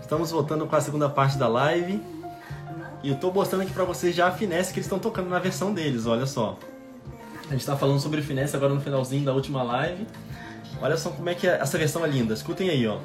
estamos voltando com a segunda parte da live. E eu tô mostrando aqui pra vocês já a finesse que eles estão tocando na versão deles, olha só. A gente tá falando sobre finesse agora no finalzinho da última live. Olha só como é que é, essa versão é linda. Escutem aí, ó.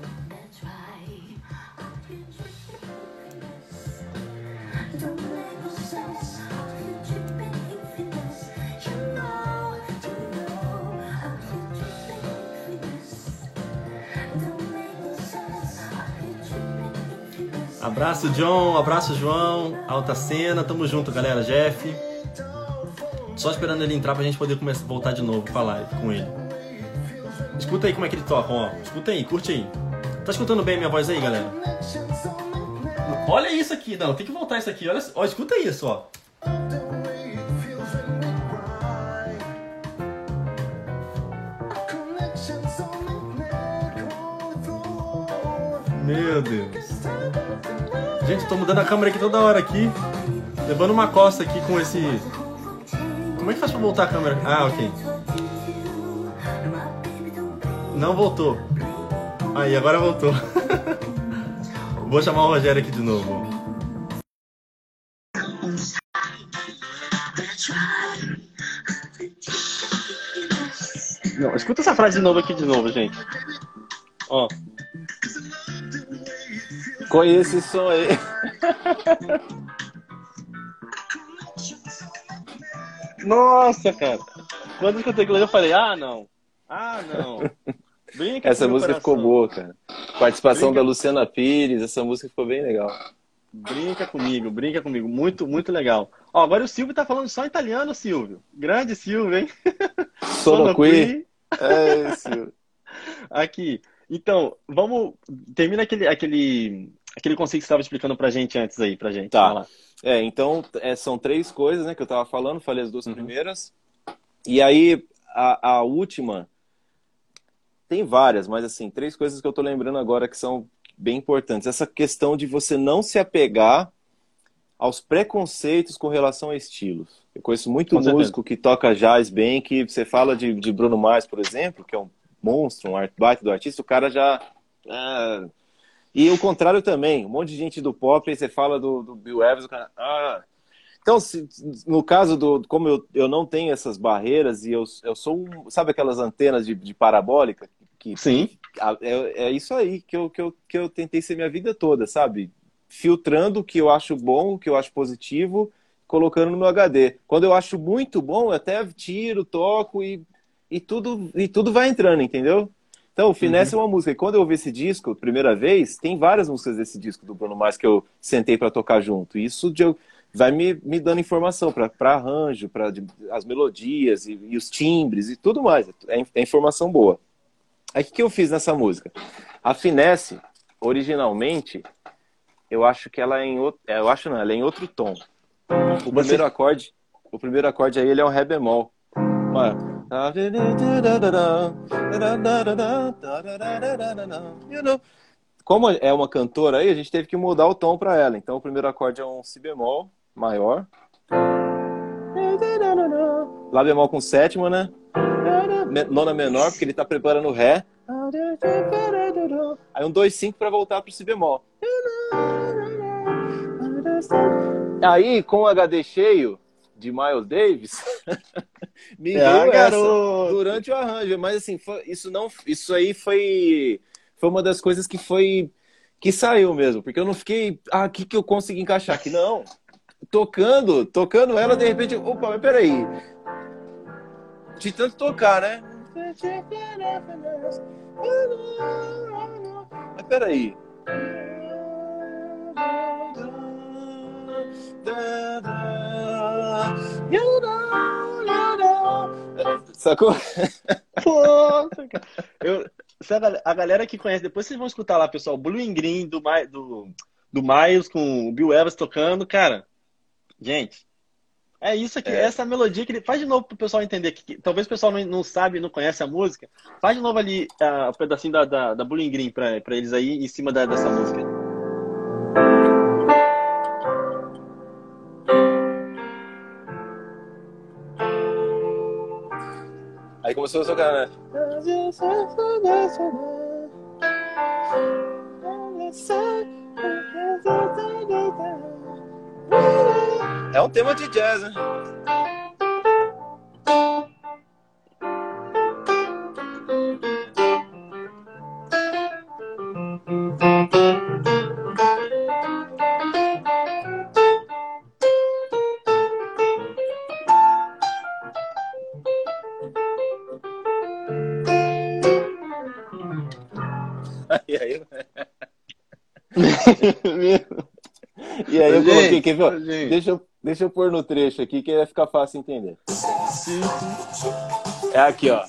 Abraço, John. Abraço, João. Alta cena. Tamo junto, galera. Jeff. Só esperando ele entrar pra gente poder começar, voltar de novo com a live com ele. Escuta aí como é que ele toca, ó. Escuta aí, curte aí. Tá escutando bem minha voz aí, galera? Olha isso aqui, não, tem que voltar isso aqui. Olha, ó, escuta isso, ó. Meu Deus. Gente, tô mudando a câmera aqui toda hora aqui. Levando uma costa aqui com esse. Como é que faz pra voltar a câmera? Ah, ok. Não voltou. Aí, agora voltou. Vou chamar o Rogério aqui de novo. Não, escuta essa frase de novo aqui de novo, gente. Ó. Conheço esse som aí. Nossa, cara. Quando eu escutei aquilo eu falei, ah, não. Ah, não. Brinca essa música ficou boa, cara. Participação brinca... da Luciana Pires, essa música ficou bem legal. Brinca comigo, brinca comigo. Muito, muito legal. Ó, agora o Silvio tá falando só italiano, Silvio. Grande Silvio, hein? Sono qui. É, Silvio. Aqui. Então, vamos. Termina aquele, aquele, aquele conceito que você estava explicando pra gente antes aí, pra gente. Tá. É, então, é, são três coisas né, que eu tava falando, falei as duas uhum. primeiras. E aí, a, a última. Tem várias, mas assim, três coisas que eu tô lembrando agora que são bem importantes. Essa questão de você não se apegar aos preconceitos com relação a estilos. Eu conheço muito com músico certeza. que toca jazz bem, que você fala de, de Bruno Mars, por exemplo, que é um monstro, um art baita do artista, o cara já. Ah. E o contrário também, um monte de gente do pop, aí você fala do, do Bill Evans, o cara. Ah. Então, se, no caso do. Como eu, eu não tenho essas barreiras e eu, eu sou um. Sabe aquelas antenas de, de parabólica? Que, Sim. É, é isso aí que eu, que, eu, que eu tentei ser minha vida toda, sabe? Filtrando o que eu acho bom, o que eu acho positivo, colocando no meu HD. Quando eu acho muito bom, eu até tiro, toco e e tudo, e tudo vai entrando, entendeu? Então, o Finesse uhum. é uma música. E quando eu ouvi esse disco, primeira vez, tem várias músicas desse disco do Bruno Mars que eu sentei para tocar junto. E isso de, vai me, me dando informação para arranjo, para as melodias e, e, os timbres e tudo mais. É, é informação boa. Aí o que, que eu fiz nessa música? A Finesse, originalmente, eu acho que ela é em outro. Eu acho não, ela é em outro tom. O primeiro acorde, o primeiro acorde aí ele é um Ré bemol. Uma, como é uma cantora aí, a gente teve que mudar o tom para ela. Então o primeiro acorde é um si bemol maior. Lá bemol com sétima, né? Nona menor, porque ele tá preparando o Ré. Aí um 2, 5 para voltar pro si bemol. Aí, com o HD cheio, de Miles Davis, me é, deu essa durante o arranjo. Mas assim, foi, isso não, isso aí foi, foi uma das coisas que foi que saiu mesmo, porque eu não fiquei, ah, o que que eu consegui encaixar aqui? Não, tocando, tocando ela, de repente, opa, mas peraí, de tanto tocar, né? Mas peraí. Sacou? Pô, eu, a galera que conhece, depois vocês vão escutar lá, pessoal, Blue and Green do, do, do Miles com o Bill Evans tocando, cara. Gente, é isso aqui, é. essa melodia que ele faz de novo pro pessoal entender que, talvez o pessoal não, não sabe, não conhece a música. Faz de novo ali uh, o uh, pedacinho da, da, da Blue and Green pra, pra eles aí em cima da, dessa música. Aí começou a tocar, né? É um tema de jazz, né? Quer ver? Deixa eu, deixa eu pôr no trecho aqui que vai ficar fácil entender. É aqui, ó.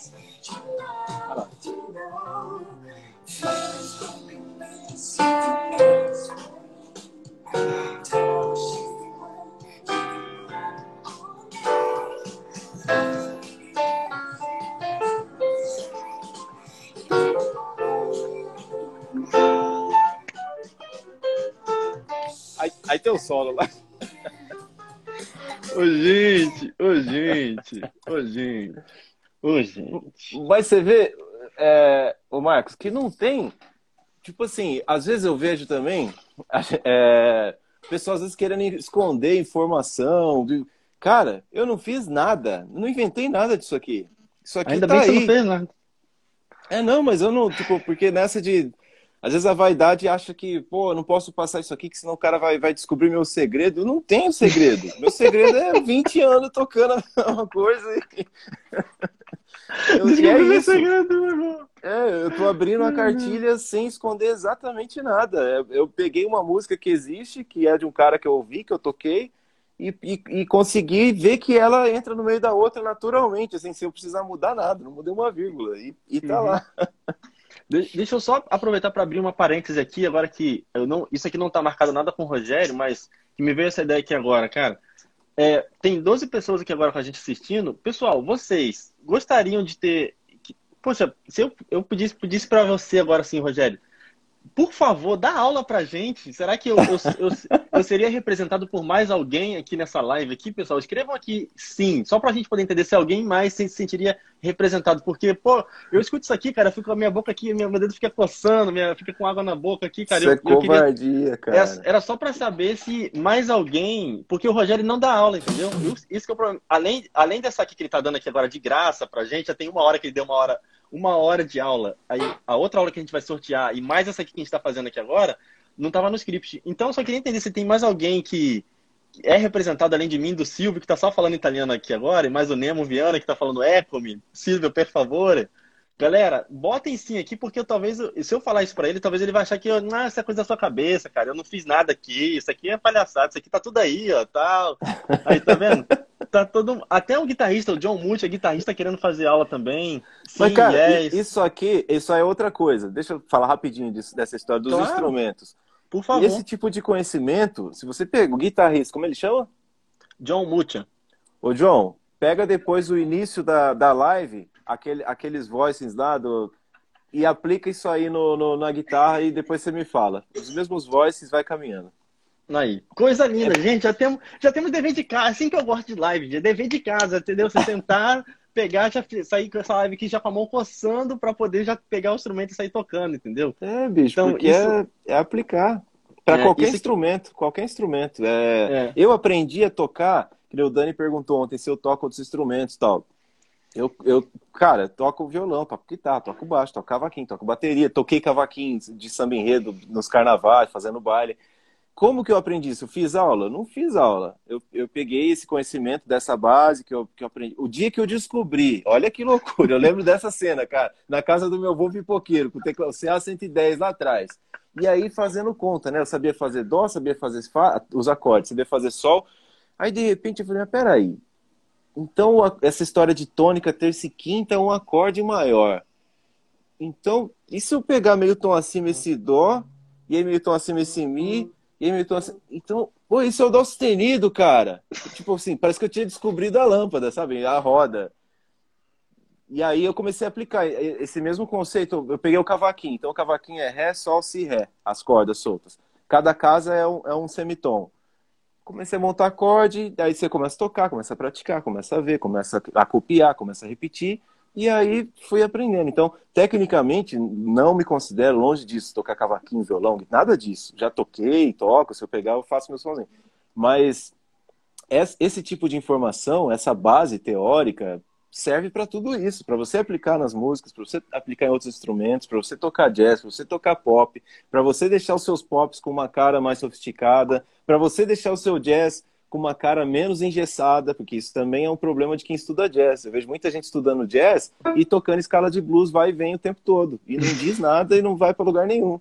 O solo lá. Ô, gente, ô, gente, ô, gente, ô, gente. Mas você vê, é, o Marcos, que não tem. Tipo assim, às vezes eu vejo também é, pessoas às vezes querendo esconder informação. Cara, eu não fiz nada, não inventei nada disso aqui. Isso aqui Ainda tá bem que aí. você não fez nada. É, não, mas eu não, tipo, porque nessa de. Às vezes a vaidade acha que, pô, eu não posso passar isso aqui, que senão o cara vai, vai descobrir meu segredo. Eu não tenho segredo. Meu segredo é 20 anos tocando a mesma coisa. E... Eu, e é isso. segredo, meu irmão. É, eu tô abrindo a cartilha sem esconder exatamente nada. É, Eu peguei uma música que existe, que é de um cara que eu ouvi, que eu toquei, e, e, e consegui ver que ela entra no meio da outra naturalmente, assim, sem eu precisar mudar nada. Não mudei uma vírgula. E, e tá Uhum. lá. De- Deixa eu só aproveitar para abrir uma parêntese aqui, agora que eu não, isso aqui não tá marcado nada com o Rogério, mas que me veio essa ideia aqui agora, cara. É, tem 12 pessoas aqui agora com a gente assistindo. Pessoal, vocês gostariam de ter. Poxa, se eu, eu pedisse, pedisse para você agora assim, Rogério, por favor, dá aula pra gente. Será que eu, eu, eu, eu seria representado por mais alguém aqui nessa live aqui, pessoal? Escrevam aqui sim, só pra gente poder entender se alguém mais se sentiria representado. Porque, pô, eu escuto isso aqui, cara, eu fico com a minha boca aqui, meu dedo fica coçando, minha, fica com água na boca aqui, cara. Isso Eu, é eu queria covardia, cara. era, só pra saber se mais alguém. Porque o Rogério não dá aula, entendeu? Eu- Isso que é o problema. Além, além dessa aqui que ele tá dando aqui agora de graça pra gente, já tem uma hora que ele deu uma hora, uma hora de aula. Aí a outra aula que a gente vai sortear, e mais essa aqui que a gente tá fazendo aqui agora, não tava no script. Então eu só queria entender se tem mais alguém que é representado além de mim, do Silvio, que tá só falando italiano aqui agora, e mais o Nemo Viana, que tá falando Eccomi. Silvio, per favore. Galera, botem sim aqui, porque eu, talvez, se eu falar isso pra ele, talvez ele vai achar que, eu, ah, isso é coisa da sua cabeça, cara, eu não fiz nada aqui, isso aqui é palhaçada, isso aqui tá tudo aí, ó, tal. Aí, tá vendo? Tá todo, até o guitarrista, o John Muth, é guitarrista querendo fazer aula também. Sim, Mas, cara, yes. isso aqui, isso é outra coisa. Deixa eu falar rapidinho disso, dessa história dos Claro. instrumentos. por favor. Esse tipo de conhecimento, se você pega o guitarrista, como ele chama? John Mucha. Ô, John, pega depois o início da, da live, aquele, aqueles voices lá do. E aplica isso aí no, no- na guitarra e depois você me fala. Os mesmos voices vai caminhando. Aí, coisa linda, gente. Já temos, já temos dever de casa. Assim que eu gosto de live, de dever de casa, entendeu? Você sentar, pegar, já sair com essa live aqui já com a mão coçando pra poder já pegar o instrumento e sair tocando, entendeu? É, bicho, Então, isso- é, é aplicar. Para É, qualquer isso instrumento, qualquer instrumento. É, É. Eu aprendi a tocar, que o Dani perguntou ontem se eu toco outros instrumentos e tal. Eu, eu, cara, toco violão, toco guitarra, toco baixo, toco cavaquinho, toco bateria, toquei cavaquinho de samba enredo nos carnavais, fazendo baile. Como que eu aprendi isso? Eu fiz aula? Não fiz aula. Eu, eu peguei esse conhecimento dessa base que eu, que eu aprendi. O dia que eu descobri, olha que loucura, eu lembro dessa cena, cara, na casa do meu avô pipoqueiro, com o teclado CA110 lá atrás. E aí fazendo conta, né? Eu sabia fazer dó, sabia fazer fa- os acordes, sabia fazer sol. Aí de repente eu falei, mas peraí. Então essa história de tônica, terça e quinta é um acorde maior. Então, e se eu pegar meio tom acima esse dó, e aí meio tom acima esse mi, e aí meio tom acima... Então, pô, isso é o dó sustenido, cara. Tipo assim, parece que eu tinha descobrido a lâmpada, sabe? A roda. E aí eu comecei a aplicar esse mesmo conceito. Eu peguei o cavaquinho. Então o cavaquinho é ré, sol, si, ré. As cordas soltas. Cada casa é um, é um semitom. Comecei a montar acorde, daí você começa a tocar, começa a praticar, começa a ver, começa a copiar, começa a repetir. E aí fui aprendendo. Então, tecnicamente, não me considero longe disso, tocar cavaquinho, violão, nada disso. Já toquei, toco, se eu pegar, eu faço meu sozinho. Mas esse tipo de informação, essa base teórica, serve para tudo isso, para você aplicar nas músicas, para você aplicar em outros instrumentos, para você tocar jazz, para você tocar pop, para você deixar os seus pops com uma cara mais sofisticada, para você deixar o seu jazz com uma cara menos engessada, porque isso também é um problema de quem estuda jazz. Eu vejo muita gente estudando jazz e tocando escala de blues vai e vem o tempo todo, e não diz nada e não vai para lugar nenhum.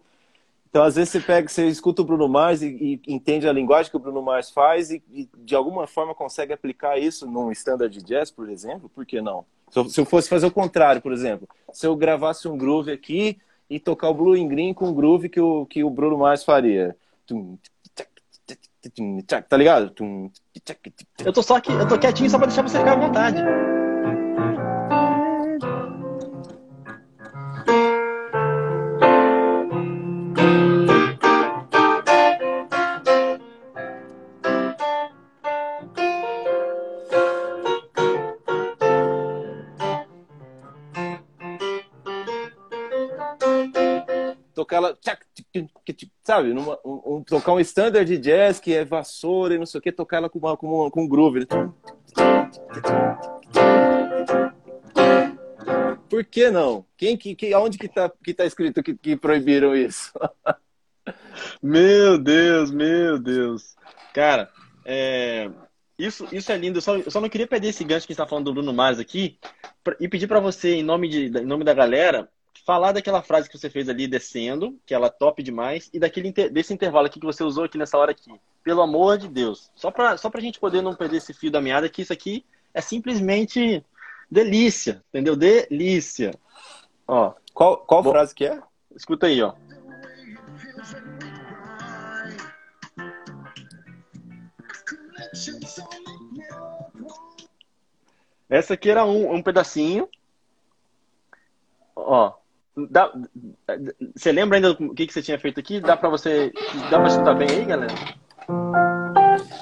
Então, às vezes, você pega, você escuta o Bruno Mars e, e entende a linguagem que o Bruno Mars faz e, e, de alguma forma consegue aplicar isso num standard de jazz, por exemplo, por que não? Se eu, se eu, fosse fazer o contrário, por exemplo, se eu gravasse um groove aqui e tocar o Blue in Green com o groove que o, que o Bruno Mars faria. Tá ligado? Eu tô só aqui, eu tô quietinho só pra deixar você ficar à vontade. Ela. Sabe? Numa, um, um, tocar um standard de jazz que é vassoura e não sei o que, tocar ela com, uma, com, uma, com um groove. Por que não? Quem, que, que, onde que tá, que tá escrito que, que proibiram isso? meu Deus, meu Deus. Cara, é, isso, isso é lindo. Eu só, eu só não queria perder esse gancho que está falando do Bruno Mars aqui pra, e pedir para você, em nome, de, em nome da galera, falar daquela frase que você fez ali descendo, que ela é top demais, e daquele desse intervalo aqui que você usou aqui nessa hora aqui. Pelo amor de Deus. Só pra, só pra gente poder não perder esse fio da meada, que isso aqui é simplesmente delícia, entendeu? Delícia. Ó. Qual, qual Bom, frase que é? Escuta aí, ó. Essa aqui era um, um pedacinho. Ó, Dá, você lembra ainda do que, que você tinha feito aqui? Dá para você. Dá para escutar bem aí, galera?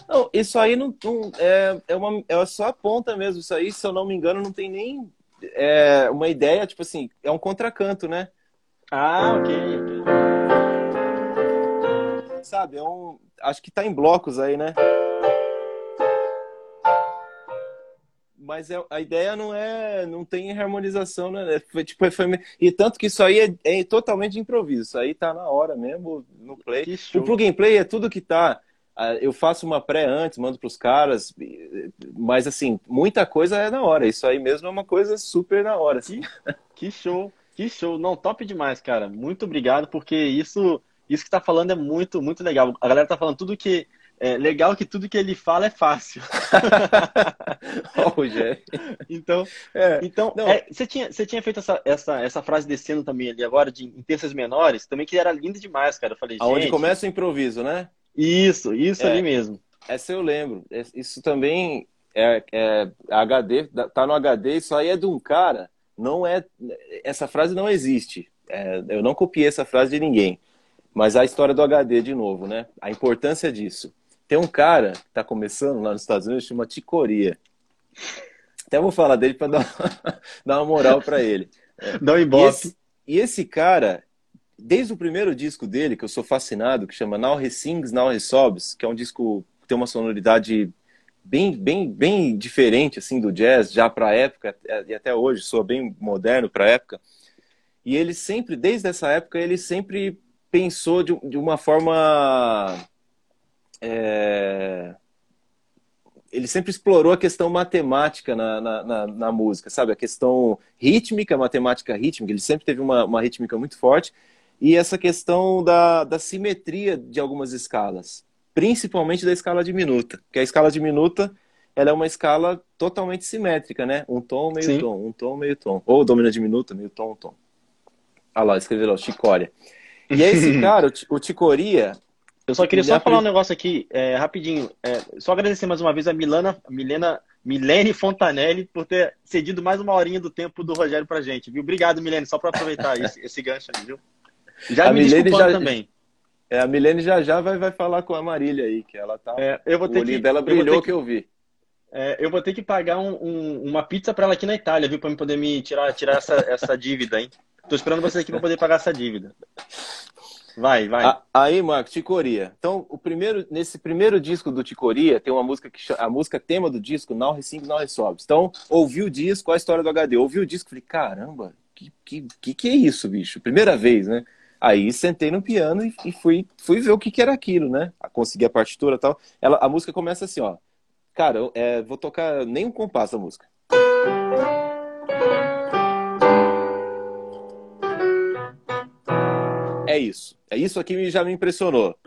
Não, isso aí não, não, é, é, uma, é só a ponta mesmo. Isso aí, se eu não me engano, não tem nem é, uma ideia, tipo assim, é um contracanto, né? Ah, ok. Sabe, é um. Acho que tá em blocos aí, né? Mas é, a ideia não é, não tem harmonização, né? Foi, tipo, foi, e tanto que isso aí é, é, totalmente de improviso. Isso aí tá na hora mesmo, no play. O plug and play é tudo que tá. Eu faço uma pré antes, mando pros caras, mas assim, muita coisa é na hora. Isso aí mesmo é uma coisa super na hora. Assim. Que, que show, que show. Não, top demais, cara. Muito obrigado, porque isso, isso que tá falando é muito, muito legal. A galera tá falando tudo que é legal que tudo que ele fala é fácil. oh, então, é. então é, você, tinha, você tinha feito essa, essa, essa frase descendo também ali agora, de, em terças menores, também que era linda demais, cara. Eu falei, Aonde gente, começa o improviso, né? Isso, isso é, ali mesmo. Essa eu lembro. Isso também é, é HD, tá no HD, isso aí é de um cara, não é. Essa frase não existe. É, eu não copiei essa frase de ninguém. Mas a história do HD de novo, né? A importância disso. Tem um cara que está começando lá nos Estados Unidos, chama Ticoria. Até vou falar dele para dar, dar uma moral para ele. Dá um ibope. E esse, e esse cara, desde o primeiro disco dele, que eu sou fascinado, que chama Now He Sings, Now He Sobs, que é um disco que tem uma sonoridade bem, bem, bem diferente assim do jazz, já para a época, e até hoje, soa bem moderno para a época. E ele sempre, desde essa época, ele sempre pensou de, de uma forma é... ele sempre explorou a questão matemática na, na, na, na, música, sabe? A questão rítmica, matemática rítmica, ele sempre teve uma, uma rítmica muito forte, e essa questão da, da simetria de algumas escalas, principalmente da escala diminuta, porque a escala diminuta ela é uma escala totalmente simétrica, né? Um tom, meio Sim. tom, um tom, meio tom. Ou domina diminuta, meio tom, um tom. Ah lá, escreveu lá, Chicória. E aí esse cara, o Ticoria, eu só queria só falar um negócio aqui, é, rapidinho. É, só agradecer mais uma vez a Milana, Milena, Milene Fontanelli por ter cedido mais uma horinha do tempo do Rogério pra gente, viu? Obrigado, Milene, só para aproveitar esse, esse gancho aí, viu? Já a me Milene já, também. É, a Milene já já vai, vai falar com a Marília aí, que ela tá. É, eu vou ter o olhinho que, dela brilhou eu que... que eu vi. É, eu vou ter que pagar um, um, uma pizza para ela aqui na Itália, viu? Para poder me tirar, tirar essa, essa dívida, hein? Tô esperando você aqui para poder pagar essa dívida. Vai, vai. aí, Marco, Ticoria. Então, o primeiro, nesse primeiro disco do Ticoria, tem uma música que a música tema do disco, Now Resing, Now Resolves. Então, ouvi o disco, a história do HD. Ouvi o disco, falei, caramba, que, que, que, que é isso, bicho? Primeira vez, né? Aí sentei no piano e, e fui, fui ver o que, que era aquilo, né? Consegui a partitura e tal. Ela, a música começa assim, ó. Cara, eu, é, vou tocar nem um compasso da música. É isso. É isso aqui que já me impressionou.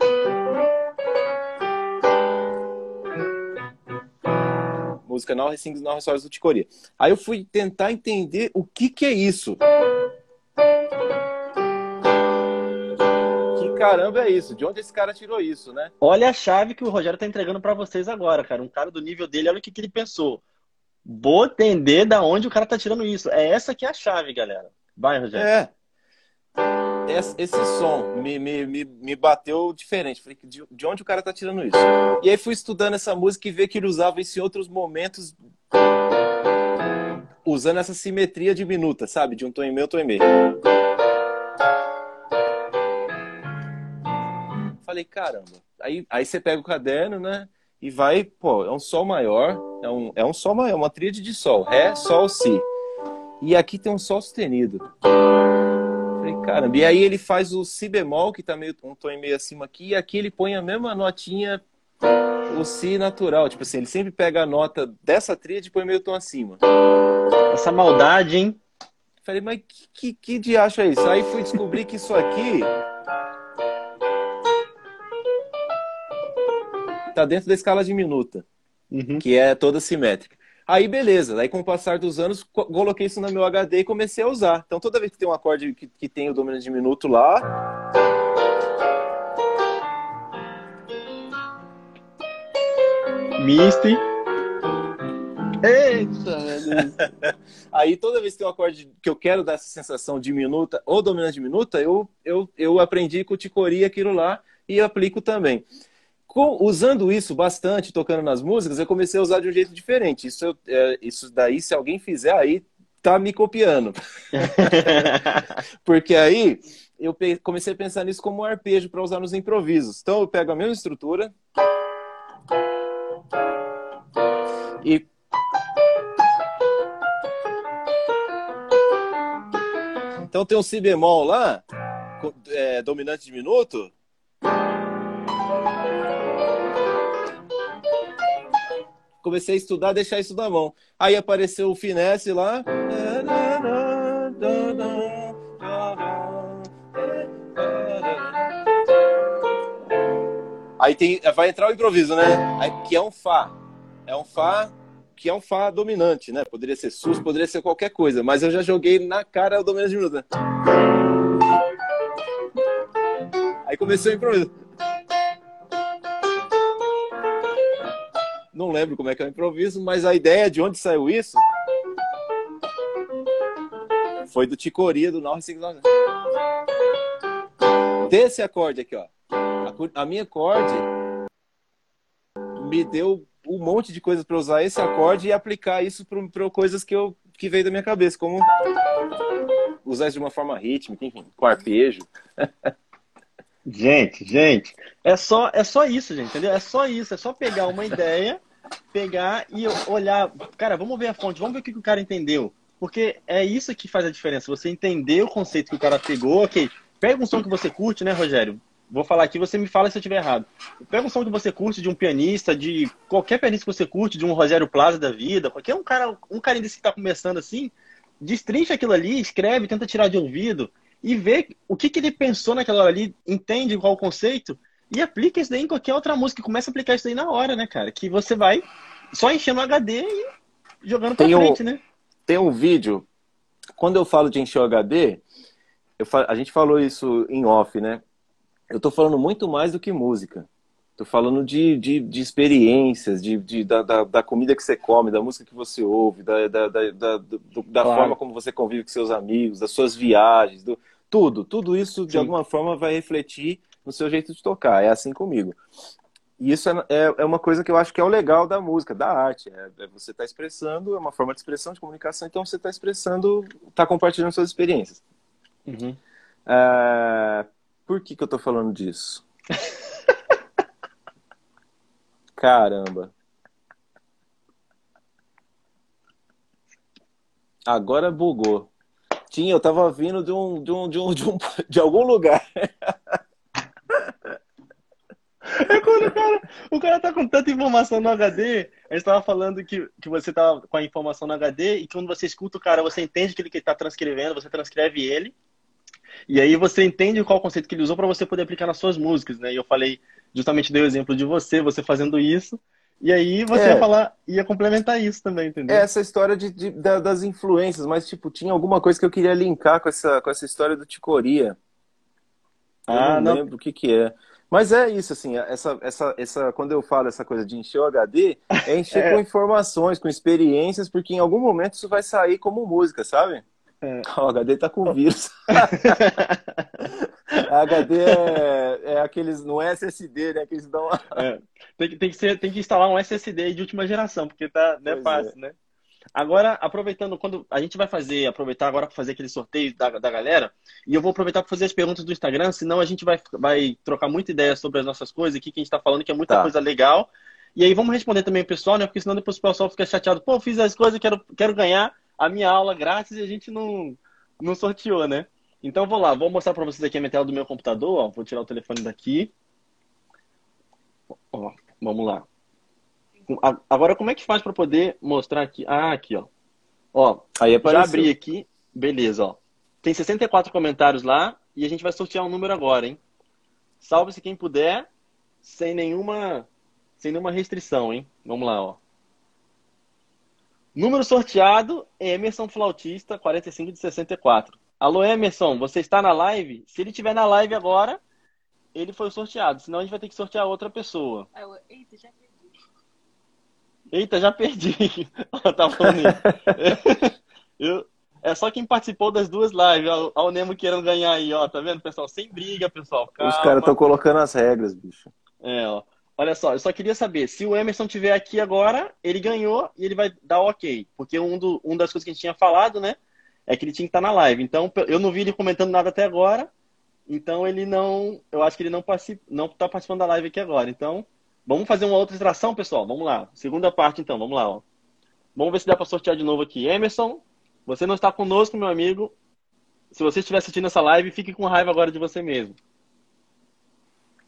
Música Não Sings Não Resolves do Ticoria. Aí eu fui tentar entender o que que é isso. caramba é isso? De onde esse cara tirou isso, né? Olha a chave que o Rogério tá entregando para vocês agora, cara. Um cara do nível dele, olha o que, que ele pensou. Vou entender da onde o cara tá tirando isso. É essa que é a chave, galera. Vai, Rogério. É. Esse som me, me, me, me bateu diferente. Falei, de, de onde o cara tá tirando isso? E aí fui estudando essa música e ver que ele usava isso em outros momentos usando essa simetria diminuta, sabe? De um tom em meio, tom em meio. Falei, caramba. Aí, aí você pega o caderno, né? E vai, pô, é um sol maior, é um, é um sol maior, uma tríade de sol, ré, sol, si. E aqui tem um sol sustenido. Caramba. E aí ele faz o si bemol, que tá meio um tom meio acima aqui, e aqui ele põe a mesma notinha, o si natural. Tipo assim, ele sempre pega a nota dessa tríade e põe meio tom acima. Essa maldade, hein? Falei, mas que, que, que diacho é isso? Aí fui descobrir que isso aqui tá dentro da escala diminuta, uhum. que é toda simétrica. Aí, beleza. Aí, com o passar dos anos, coloquei isso no meu HD e comecei a usar. Então, toda vez que tem um acorde que, que tem o dominante diminuto lá. Misty. Eita, Aí toda vez que tem um acorde que eu quero dar essa sensação diminuta ou dominante diminuta, eu, eu, eu aprendi com o Ticoria aquilo lá e aplico também. Com, usando isso bastante, tocando nas músicas, eu comecei a usar de um jeito diferente. Isso, eu, é, isso daí, se alguém fizer, aí tá me copiando. Porque aí eu comecei a pensar nisso como um arpejo para usar nos improvisos. Então eu pego a mesma estrutura e Então tem um si bemol lá, é, dominante diminuto, comecei a estudar, deixar isso na mão. Aí apareceu o finesse lá. Aí tem, vai entrar o improviso, né? Aí, que é um Fá. É um Fá que é um Fá dominante, né? Poderia ser sus, poderia ser qualquer coisa, mas eu já joguei na cara o dominante de minuto. Né? Aí começou o improviso. Não lembro como é que é o improviso, mas a ideia de onde saiu isso foi do Ticoria, do 959. Desse acorde aqui, ó. A, a minha acorde me deu um monte de coisas para usar esse acorde e aplicar isso para coisas que eu que veio da minha cabeça, como usar isso de uma forma rítmica, enfim, com arpejo. Gente, gente, é só é só isso, gente, entendeu? É só isso, é só pegar uma ideia pegar e olhar, cara, vamos ver a fonte, vamos ver o que, o cara entendeu. Porque é isso que faz a diferença. Você entender o conceito que o cara pegou, ok. Pega um som que você curte, né, Rogério? Vou falar aqui, você me fala se eu estiver errado. Pega um som que você curte de um pianista, de qualquer pianista que você curte, de um Rogério Plaza da vida, qualquer um cara, um cara desse que está começando assim, destrincha aquilo ali, escreve, tenta tirar de ouvido e vê o que, que ele pensou naquela hora ali, entende qual o conceito e aplica isso daí em qualquer outra música. Começa a aplicar isso daí na hora, né, cara? Que você vai só enchendo o HD e jogando pra tem frente, um, né? Tem um vídeo. Quando eu falo de encher o HD, falo, a gente falou isso em off, né? Eu tô falando muito mais do que música. Tô falando de, de, de experiências, de, de da, da, da, comida que você come, da música que você ouve, da, da, da, da, da claro. forma como você convive com seus amigos, das suas viagens, do, tudo. Tudo isso, de Sim. alguma forma, vai refletir no seu jeito de tocar. É assim comigo. E isso é, é, é, uma coisa que eu acho que é o legal da música, da arte. É, é você está expressando, é uma forma de expressão, de comunicação, então você está expressando, está compartilhando suas experiências. Uhum. É, por que, que eu estou falando disso? Caramba. Agora bugou. Tinha, eu tava vindo de um de um de um de, um, de algum lugar. É quando o cara, o cara tá com tanta informação no HD. A gente tava falando que, que você tá com a informação no HD e quando você escuta o cara, você entende que ele tá transcrevendo, você transcreve ele. E aí você entende qual conceito que ele usou para você poder aplicar nas suas músicas, né? E eu falei, justamente dei o exemplo de você, você fazendo isso. E aí você é. ia falar, ia complementar isso também, entendeu? É essa história de, de, das influências, mas tipo, tinha alguma coisa que eu queria linkar com essa, com essa história do Ticoria. Ah, não, não lembro o que que é. Mas é isso, assim, essa, essa, essa, quando eu falo essa coisa de encher o HD, é encher é. com informações, com experiências, porque em algum momento isso vai sair como música, sabe? É. O HD tá com vírus. HD é, é, aqueles, não é SSD, né? Que eles dão. É. Tem, que, tem, que ser, tem que instalar um SSD de última geração, porque tá, não é pois fácil, é. né? Agora, aproveitando, quando a gente vai fazer, aproveitar agora para fazer aquele sorteio da, da galera, e eu vou aproveitar para fazer as perguntas do Instagram, senão a gente vai, vai trocar muita ideia sobre as nossas coisas aqui que a gente está falando, que é muita tá. coisa legal. E aí vamos responder também o pessoal, né? Porque senão depois o pessoal fica chateado. Pô, fiz as coisas, quero, quero ganhar a minha aula grátis e a gente não, não sorteou, né? Então vou lá, vou mostrar para vocês aqui a minha tela do meu computador. Ó. Vou tirar o telefone daqui. Ó, vamos lá. Agora, como é que faz para poder mostrar aqui? Ah, aqui, ó. Ó, aí já abri aqui. Beleza, ó. Tem 64 comentários lá e a gente vai sortear um número agora, hein? Salve-se quem puder, sem nenhuma, sem nenhuma restrição, hein? Vamos lá, ó. Número sorteado, Emerson Flautista, 45 de 64. Alô, Emerson, você está na live? Se ele estiver na live agora, ele foi sorteado. Senão a gente vai ter que sortear outra pessoa. Eita, já Eita, já perdi. tá falando Eu, é só quem participou das duas lives. Olha o Nemo querendo ganhar aí, ó. Tá vendo, pessoal? Sem briga, pessoal. Calma. Os caras estão colocando as regras, bicho. É, ó. Olha só, eu só queria saber, se o Emerson tiver aqui agora, ele ganhou e ele vai dar ok. Porque um, do, um das coisas que a gente tinha falado, né? É que ele tinha que estar na live. Então, eu não vi ele comentando nada até agora. Então, ele não. Eu acho que ele não, participa, não tá participando da live aqui agora. Então, Vamos fazer uma outra extração, pessoal? Vamos lá. Segunda parte, então. Vamos lá. Ó. Vamos ver se dá para sortear de novo aqui. Emerson, você não está conosco, meu amigo. Se você estiver assistindo essa live, fique com raiva agora de você mesmo.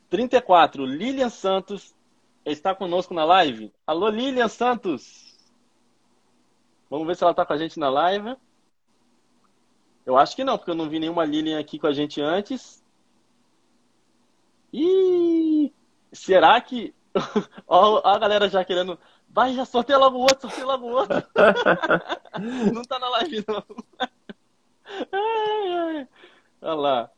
34. Lilian Santos está conosco na live. Alô, Lilian Santos. Vamos ver se ela está com a gente na live. Eu acho que não, porque eu não vi nenhuma Lilian aqui com a gente antes. E será que Ó, a galera já querendo. Vai, já sorteia logo o outro, sorteia logo o outro. não tá na live, não. ai, ai. Olha lá.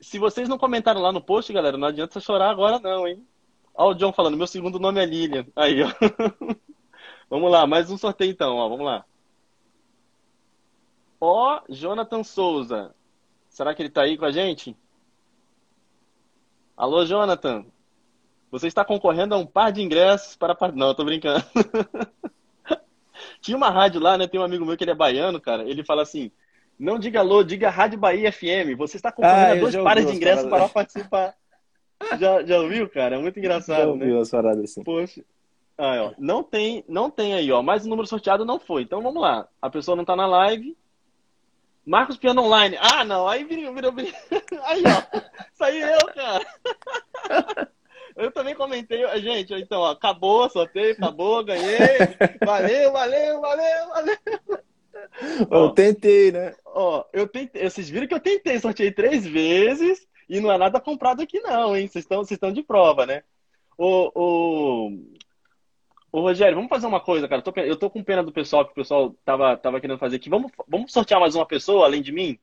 Se vocês não comentaram lá no post, galera, não adianta chorar agora, não, hein? Ó, o John falando, meu segundo nome é Lilian. Aí, ó. vamos lá, mais um sorteio então, ó. Vamos lá. Ó, Jonathan Souza. Será que ele tá aí com a gente? Alô, Jonathan. Você está concorrendo a um par de ingressos para. Não, eu tô brincando. Tinha uma rádio lá, né? Tem um amigo meu que ele é baiano, cara. Ele fala assim: não diga alô, diga Rádio Bahia FM. Você está concorrendo ah, a dois pares de ingressos para participar. já, já ouviu, cara? É muito engraçado. Já ouviu né? as paradas assim. Poxa. Ah, ó. Não tem, não tem aí, ó. Mas o número sorteado não foi. Então vamos lá. A pessoa não está na live. Marcos Piano Online. Ah, não. Aí virou, virou, virou. Aí, ó. Saiu eu, cara. Eu também comentei, gente, então, ó, acabou, sorteio, acabou, ganhei. Valeu, valeu, valeu, valeu. Eu tentei, né? Ó, eu tentei, vocês viram que eu tentei, sorteei três vezes e não é nada comprado aqui não, hein? Vocês estão, vocês estão de prova, né? O, o, o Rogério, vamos fazer uma coisa, cara. Eu tô, eu tô com pena do pessoal que o pessoal tava, tava querendo fazer aqui. Vamos, vamos sortear mais uma pessoa além de mim?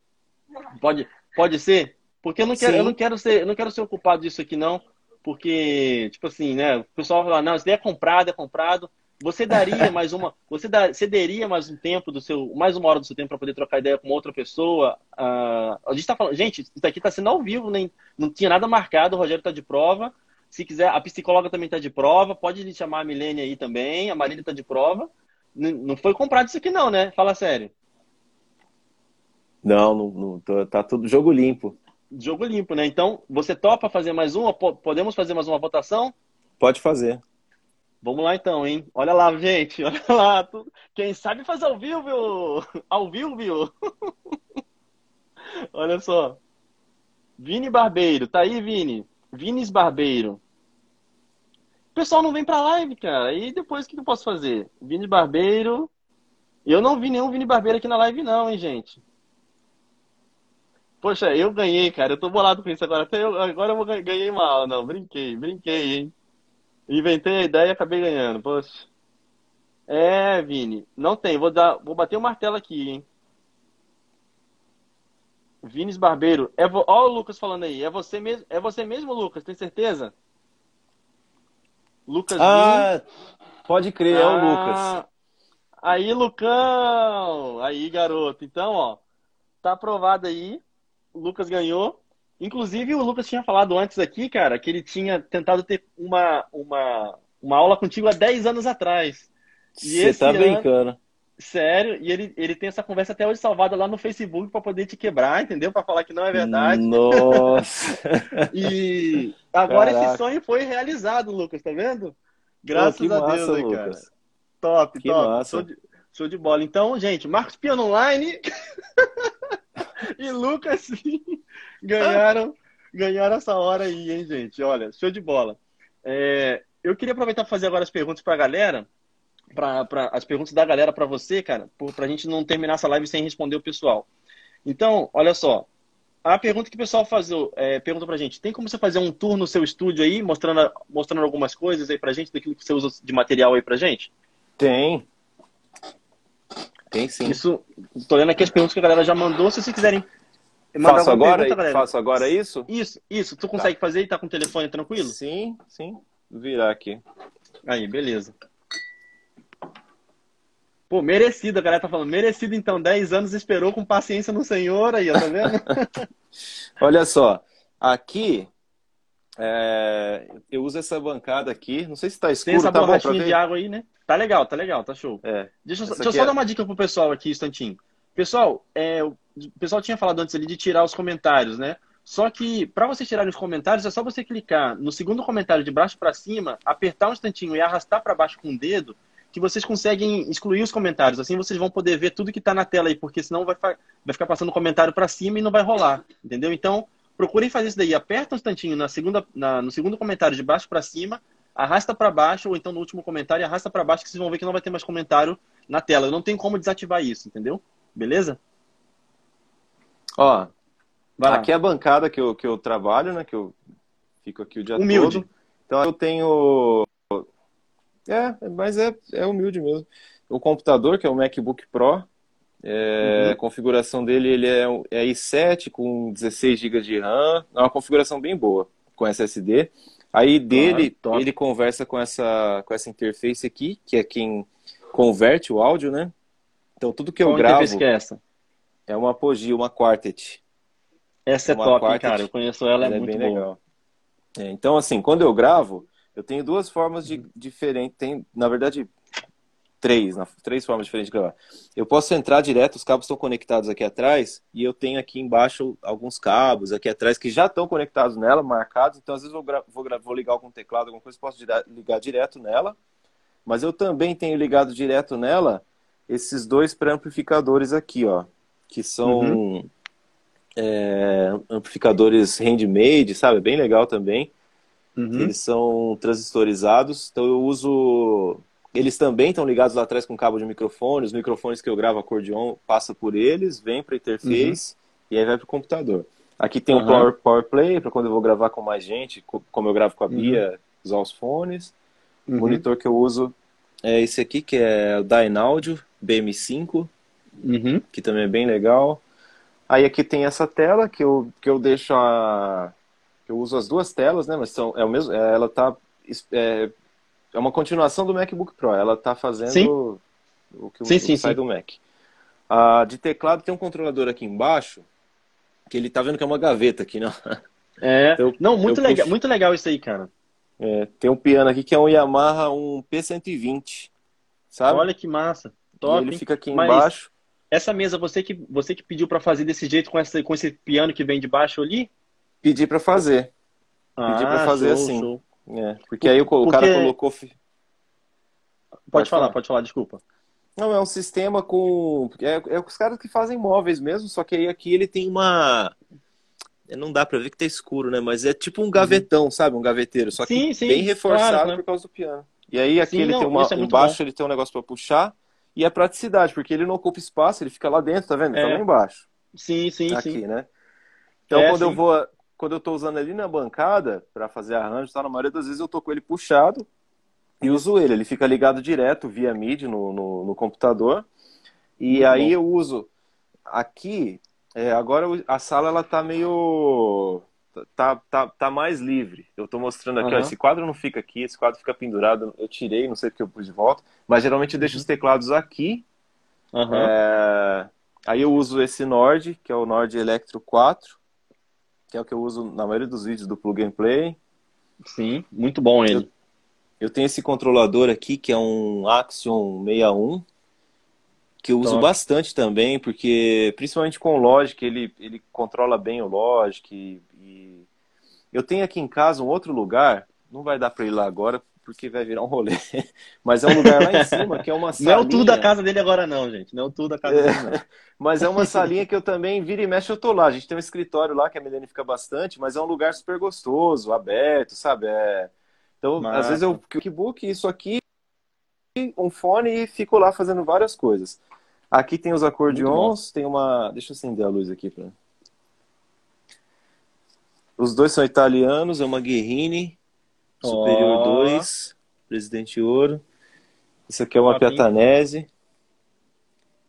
Pode, pode ser? Porque eu não quero, eu não quero ser, eu não quero ser ocupado disso aqui não porque, tipo assim, né? O pessoal fala, não, isso daí é comprado, é comprado. Você daria mais uma, você dar, cederia mais um tempo do seu, mais uma hora do seu tempo para poder trocar ideia com outra pessoa? Uh, a gente tá falando, gente, isso aqui está sendo ao vivo, nem, não tinha nada marcado, o Rogério está de prova. Se quiser, a psicóloga também está de prova. Pode lhe chamar a Milene aí também. A Marília está de prova. Não foi comprado isso aqui, não, né? Fala sério. Não, não, não tá tudo jogo limpo. Jogo limpo, né? Então, você topa fazer mais uma? Podemos fazer mais uma votação? Pode fazer. Vamos lá então, hein? Olha lá, gente. Olha lá. Quem sabe faz ao vivo, viu? Ao vivo, viu? Olha só. Vini Barbeiro. Tá aí, Vini? Vinis Barbeiro. O pessoal não vem pra live, cara. E depois o que eu posso fazer? Vini Barbeiro. Eu não vi nenhum Vini Barbeiro aqui na live, não, hein, gente? Poxa, eu ganhei, cara. Eu tô bolado com isso agora. Até eu, agora eu ganhei mal. Não, brinquei, brinquei, hein? Inventei a ideia e acabei ganhando. Poxa. É, Vini. Não tem. Vou, dar, vou bater o martelo aqui, hein? Vinis Barbeiro. É vo... Ó o Lucas falando aí. É você mesmo, é você mesmo Lucas? Tem certeza? Lucas Ah, Vini. pode crer, ah, é o ah, Lucas. Aí, Lucão! Aí, garoto. Então, ó, tá aprovado aí. O Lucas ganhou. Inclusive, o Lucas tinha falado antes aqui, cara, que ele tinha tentado ter uma, uma, uma aula contigo há 10 anos atrás. Você tá ano... brincando. Sério, e ele, ele tem essa conversa até hoje salvada lá no Facebook para poder te quebrar, entendeu? Para falar que não é verdade. Nossa! e agora Caraca. esse sonho foi realizado, Lucas, tá vendo? Graças Pô, a Deus, massa, né, cara. Top, que top. Massa. Show de, show de bola. Então, gente, Marcos Piano Online e Lucas ganharam, ganharam essa hora aí, hein, gente? Olha, show de bola. É, eu queria aproveitar para fazer agora as perguntas para a galera para as perguntas da galera para você, cara, para a gente não terminar essa live sem responder o pessoal. Então, olha só. A pergunta que o pessoal faz, é, pergunta pra gente, tem como você fazer um tour no seu estúdio aí, mostrando, mostrando algumas coisas aí pra gente, daquilo que você usa de material aí pra gente? Tem. Tem sim. Isso, tô lendo aqui as perguntas que a galera já mandou, se vocês quiserem Faço agora, pergunta, faço agora isso? Isso, isso. Tu consegue tá. fazer e tá com o telefone tranquilo? Sim, sim. Virar aqui. Aí, beleza. Pô, merecido, a galera tá falando. Merecido, então. 10 anos esperou com paciência no Senhor aí, ó, tá vendo? Olha só. Aqui, é... eu uso essa bancada aqui. Não sei se tá escuro, Tem essa tá borrachinha de água aí, né? Tá legal, tá legal, tá show. É. Deixa, deixa eu só é... dar uma dica pro pessoal aqui, instantinho. Pessoal, é, o pessoal tinha falado antes ali de tirar os comentários, né? Só que para você tirar os comentários, é só você clicar no segundo comentário de baixo para cima, apertar um instantinho e arrastar para baixo com o dedo que vocês conseguem excluir os comentários. Assim vocês vão poder ver tudo que está na tela aí, porque senão vai, vai ficar passando comentário para cima e não vai rolar, entendeu? Então, procurem fazer isso daí. Aperta um instantinho na segunda, na, no segundo comentário de baixo para cima, arrasta para baixo, ou então no último comentário, arrasta para baixo, que vocês vão ver que não vai ter mais comentário na tela. Não tem como desativar isso, entendeu? Beleza? Ó, aqui é a bancada que eu, que eu trabalho, né? Que eu fico aqui o dia Humilde. todo. Então eu tenho é, mas é, é humilde mesmo. O computador, que é o MacBook Pro, é, uhum. a configuração dele ele é, é i7 com 16 GB de RAM, é uma configuração bem boa, com SSD. Aí dele, ah, ele conversa com essa, com essa interface aqui, que é quem converte o áudio, né? Então tudo que eu Qual gravo que é, essa? é uma Apogee, uma Quartet. Essa é, é top, Quartet, cara. Eu conheço ela, é ela é, é muito legal. É, então, assim, quando eu gravo, eu tenho duas formas de diferentes. Tem, na verdade, três, três formas diferentes de gravar. Eu posso entrar direto, os cabos estão conectados aqui atrás, e eu tenho aqui embaixo alguns cabos aqui atrás que já estão conectados nela, marcados. Então, às vezes, eu vou, vou, vou ligar com teclado, alguma coisa, posso ligar direto nela. Mas eu também tenho ligado direto nela esses dois pré-amplificadores aqui, ó, que são uhum. é, amplificadores handmade, sabe? Bem legal também. Uhum. Eles são transistorizados, então eu uso. Eles também estão ligados lá atrás com cabo de microfone. Os microfones que eu gravo acordeon passa por eles, vem para interface uhum. e aí vai para o computador. Aqui tem uhum. um Power, Power Play para quando eu vou gravar com mais gente, como eu gravo com a uhum. Bia, usar os fones. O uhum. monitor que eu uso é esse aqui, que é o Dynaudio BM5, uhum. que também é bem legal. Aí aqui tem essa tela que eu, que eu deixo a, eu uso as duas telas, né? Mas são, é o mesmo, é, ela tá é, é uma continuação do MacBook Pro. Ela tá fazendo sim. o que, sim, o, sim, sai sim. do Mac. Ah, de teclado tem um controlador aqui embaixo que ele tá vendo que é uma gaveta aqui, não? É. Então, não, muito legal, puxo... muito legal isso aí, cara. É, tem um piano aqui que é um Yamaha, um P120, sabe? Olha que massa. Top. E ele hein? fica aqui Mas embaixo. Essa mesa, você que, você que pediu pra fazer desse jeito, com, essa, com esse piano que vem de baixo ali? Pedi pra fazer. Pedi pra fazer Ah, show, assim. show. É, porque aí o, o cara Porque- colocou. Pode, Pode falar, falar. pode falar, desculpa. Não, é um sistema com. É, é os caras que fazem móveis mesmo, só que aí aqui ele tem uma. é, Não dá pra ver que tá escuro, né? Mas é tipo um gavetão, sabe? Um gaveteiro. Só que Sim, sim, bem reforçado claro, claro. por causa do piano. E aí aqui Sim, ele não, tem uma. é Embaixo ele tem um negócio pra puxar. E é praticidade, porque ele não ocupa espaço, ele fica lá dentro, tá vendo? Ele Tá É. lá embaixo. Sim, sim, aqui, sim. né? Então, É, quando eu vou, quando eu tô usando ali na bancada para fazer arranjo, tá? Na maioria das vezes eu tô com ele puxado e uso ele. Ele fica ligado direto via MIDI no, no, no computador. E Muito aí bom. eu uso aqui. é, agora a sala ela tá meio tá, tá, tá mais livre. Eu tô mostrando aqui, ó, Aham. esse quadro não fica aqui, esse quadro fica pendurado. Eu tirei, não sei porque eu pus de volta, mas geralmente eu deixo Uhum. os teclados aqui Aham. é, Aí eu uso esse Nord, que é o Nord Electro 4, que é o que eu uso na maioria dos vídeos do Plug and Play. Sim, muito bom ele. Eu tenho esse controlador aqui, que é um Axion 61, que eu uso Top. bastante também, porque principalmente com o Logic, ele, ele controla bem o Logic. E, e eu tenho aqui em casa um outro lugar, não vai dar para ir lá agora, porque vai virar um rolê, mas é um lugar lá em cima, que é uma Não é salinha... o tudo da casa dele agora, não, gente. Não é o tudo da casa É. dele, não. Mas é uma salinha que eu também, vira e mexe, eu tô lá. A gente tem um escritório lá que a Milene fica bastante, mas é um lugar super gostoso, aberto, sabe? É... Então, Massa. às vezes eu book isso aqui, um fone e fico lá fazendo várias coisas. Aqui tem os acordeons, tem uma. Deixa eu acender a luz aqui pra. Os dois são italianos, é uma Guerrini Superior Ó. 2, Presidente Ouro. Isso aqui é uma? Piatanese.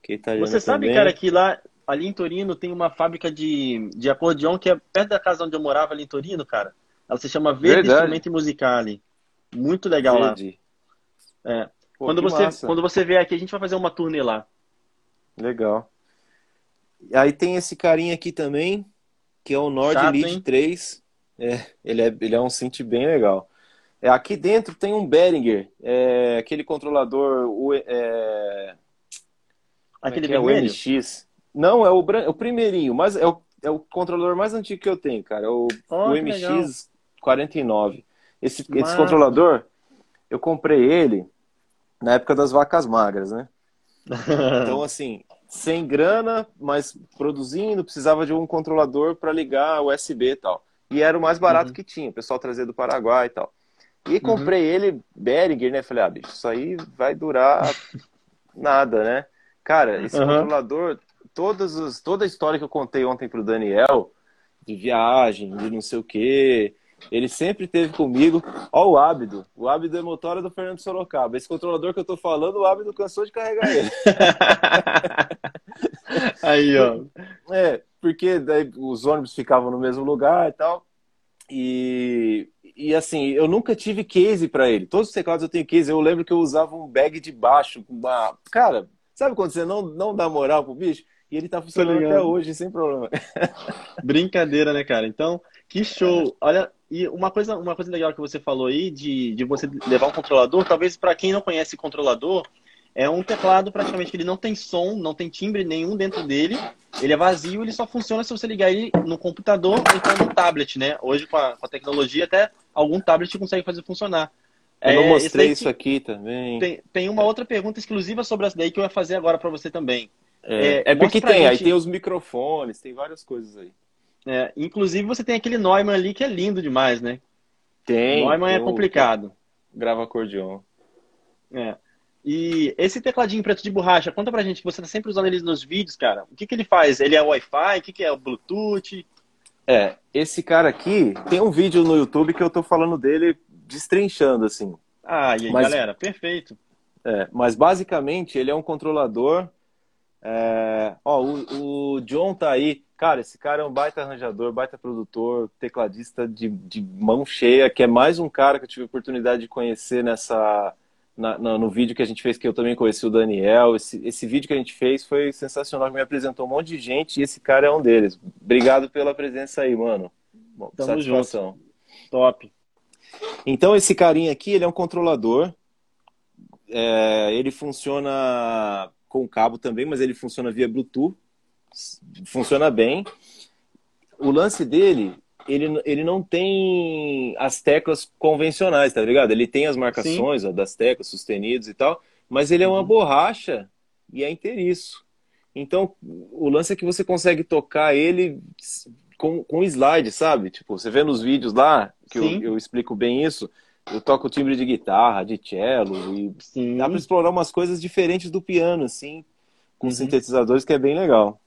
Que é italiana Você sabe, também. cara, que lá ali em Torino tem uma fábrica de, de acordeon que é perto da casa onde eu morava ali em Torino, cara. Ela se chama Verde Verdade. Instrumento Musicale. Muito legal lá. Verde. É. Pô, quando, você, massa. quando você vier aqui, a gente vai fazer uma turnê lá. Legal. Aí tem esse carinha aqui também, que é o Nord Chato, Lead hein? 3. É, ele é, ele é um synth bem legal. É, aqui dentro tem um Behringer, é, aquele controlador, o, é, Aquele é que é? o? MX. Não, é o, é o primeirinho, mas é o, é o controlador mais antigo que eu tenho, cara. É o, Ó, o que legal. MX49. Esse, esse controlador, eu comprei ele na época das vacas magras, né? Então, assim, sem grana, mas produzindo, precisava de um controlador para ligar USB e tal. E era o mais barato Uhum. que tinha, o pessoal trazia do Paraguai e tal. E comprei ele, Behringer, né? Falei, ah, bicho, isso aí vai durar nada, né? Cara, esse Uhum. controlador, todas os, toda a história que eu contei ontem pro Daniel, de viagem, de não sei o quê, ele sempre teve comigo. Ó, o Ábido. O Ábido é motora do Fernando Sorocaba. Esse controlador que eu tô falando, o Ábido cansou de carregar ele. Aí, ó. É, porque daí os ônibus ficavam no mesmo lugar e tal. E, e assim, eu nunca tive case pra ele. Todos os teclados eu tenho case. Eu lembro que eu usava um bag de baixo. com Uma... Cara, sabe quando você não, não dá moral pro bicho? E ele tá funcionando até hoje, sem problema. Brincadeira, né, cara? Então, que show. Olha, e uma coisa, uma coisa legal que você falou aí de, de você levar um controlador, talvez para quem não conhece controlador, é um teclado praticamente que ele não tem som, não tem timbre nenhum dentro dele. Ele é vazio, ele só funciona se você ligar ele no computador ou então no tablet, né? Hoje com a, com a tecnologia até algum tablet consegue fazer funcionar. Eu não É, mostrei isso aqui também. Tem, tem uma outra pergunta exclusiva sobre essa daí que eu ia fazer agora para você também. É, é, é porque tem, aí gente- tem os microfones, tem várias coisas aí. É, inclusive você tem aquele Neumann ali que é lindo demais, né? Tem. Neumann é complicado. Grava acordeon. É. E esse tecladinho preto de borracha, conta pra gente que você tá sempre usando ele nos vídeos, cara. O que que ele faz? Ele é Wi-Fi? O que que é o Bluetooth? É, esse cara aqui, tem um vídeo no YouTube que eu tô falando dele destrinchando, assim. Ah, e aí, Mas- galera, perfeito. É, mas basicamente ele é um controlador. é, Ó, o, o John tá aí. Cara, esse cara é um baita arranjador, baita produtor, tecladista de, de mão cheia, que é mais um cara que eu tive a oportunidade de conhecer nessa. Na- na- no vídeo que a gente fez, que eu também conheci o Daniel. Esse, esse vídeo que a gente fez foi sensacional, que me apresentou um monte de gente e esse cara é um deles. Obrigado pela presença aí, mano. Bom, Tamo satisfação. Top. Então esse carinha aqui, ele é um controlador. É, ele funciona com cabo também, mas ele funciona via Bluetooth. Funciona bem. O lance dele, ele, ele não tem as teclas convencionais, tá ligado? Ele tem as marcações ó, das teclas sustenidas e tal, mas ele é uma uhum. borracha e é inteiriço. Então, o lance é que você consegue tocar ele com, com slide, sabe? Tipo, você vê nos vídeos lá, que eu, eu, explico bem isso, eu toco timbre de guitarra, de cello, e Sim. dá pra explorar umas coisas diferentes do piano, assim, com uhum. sintetizadores, que é bem legal.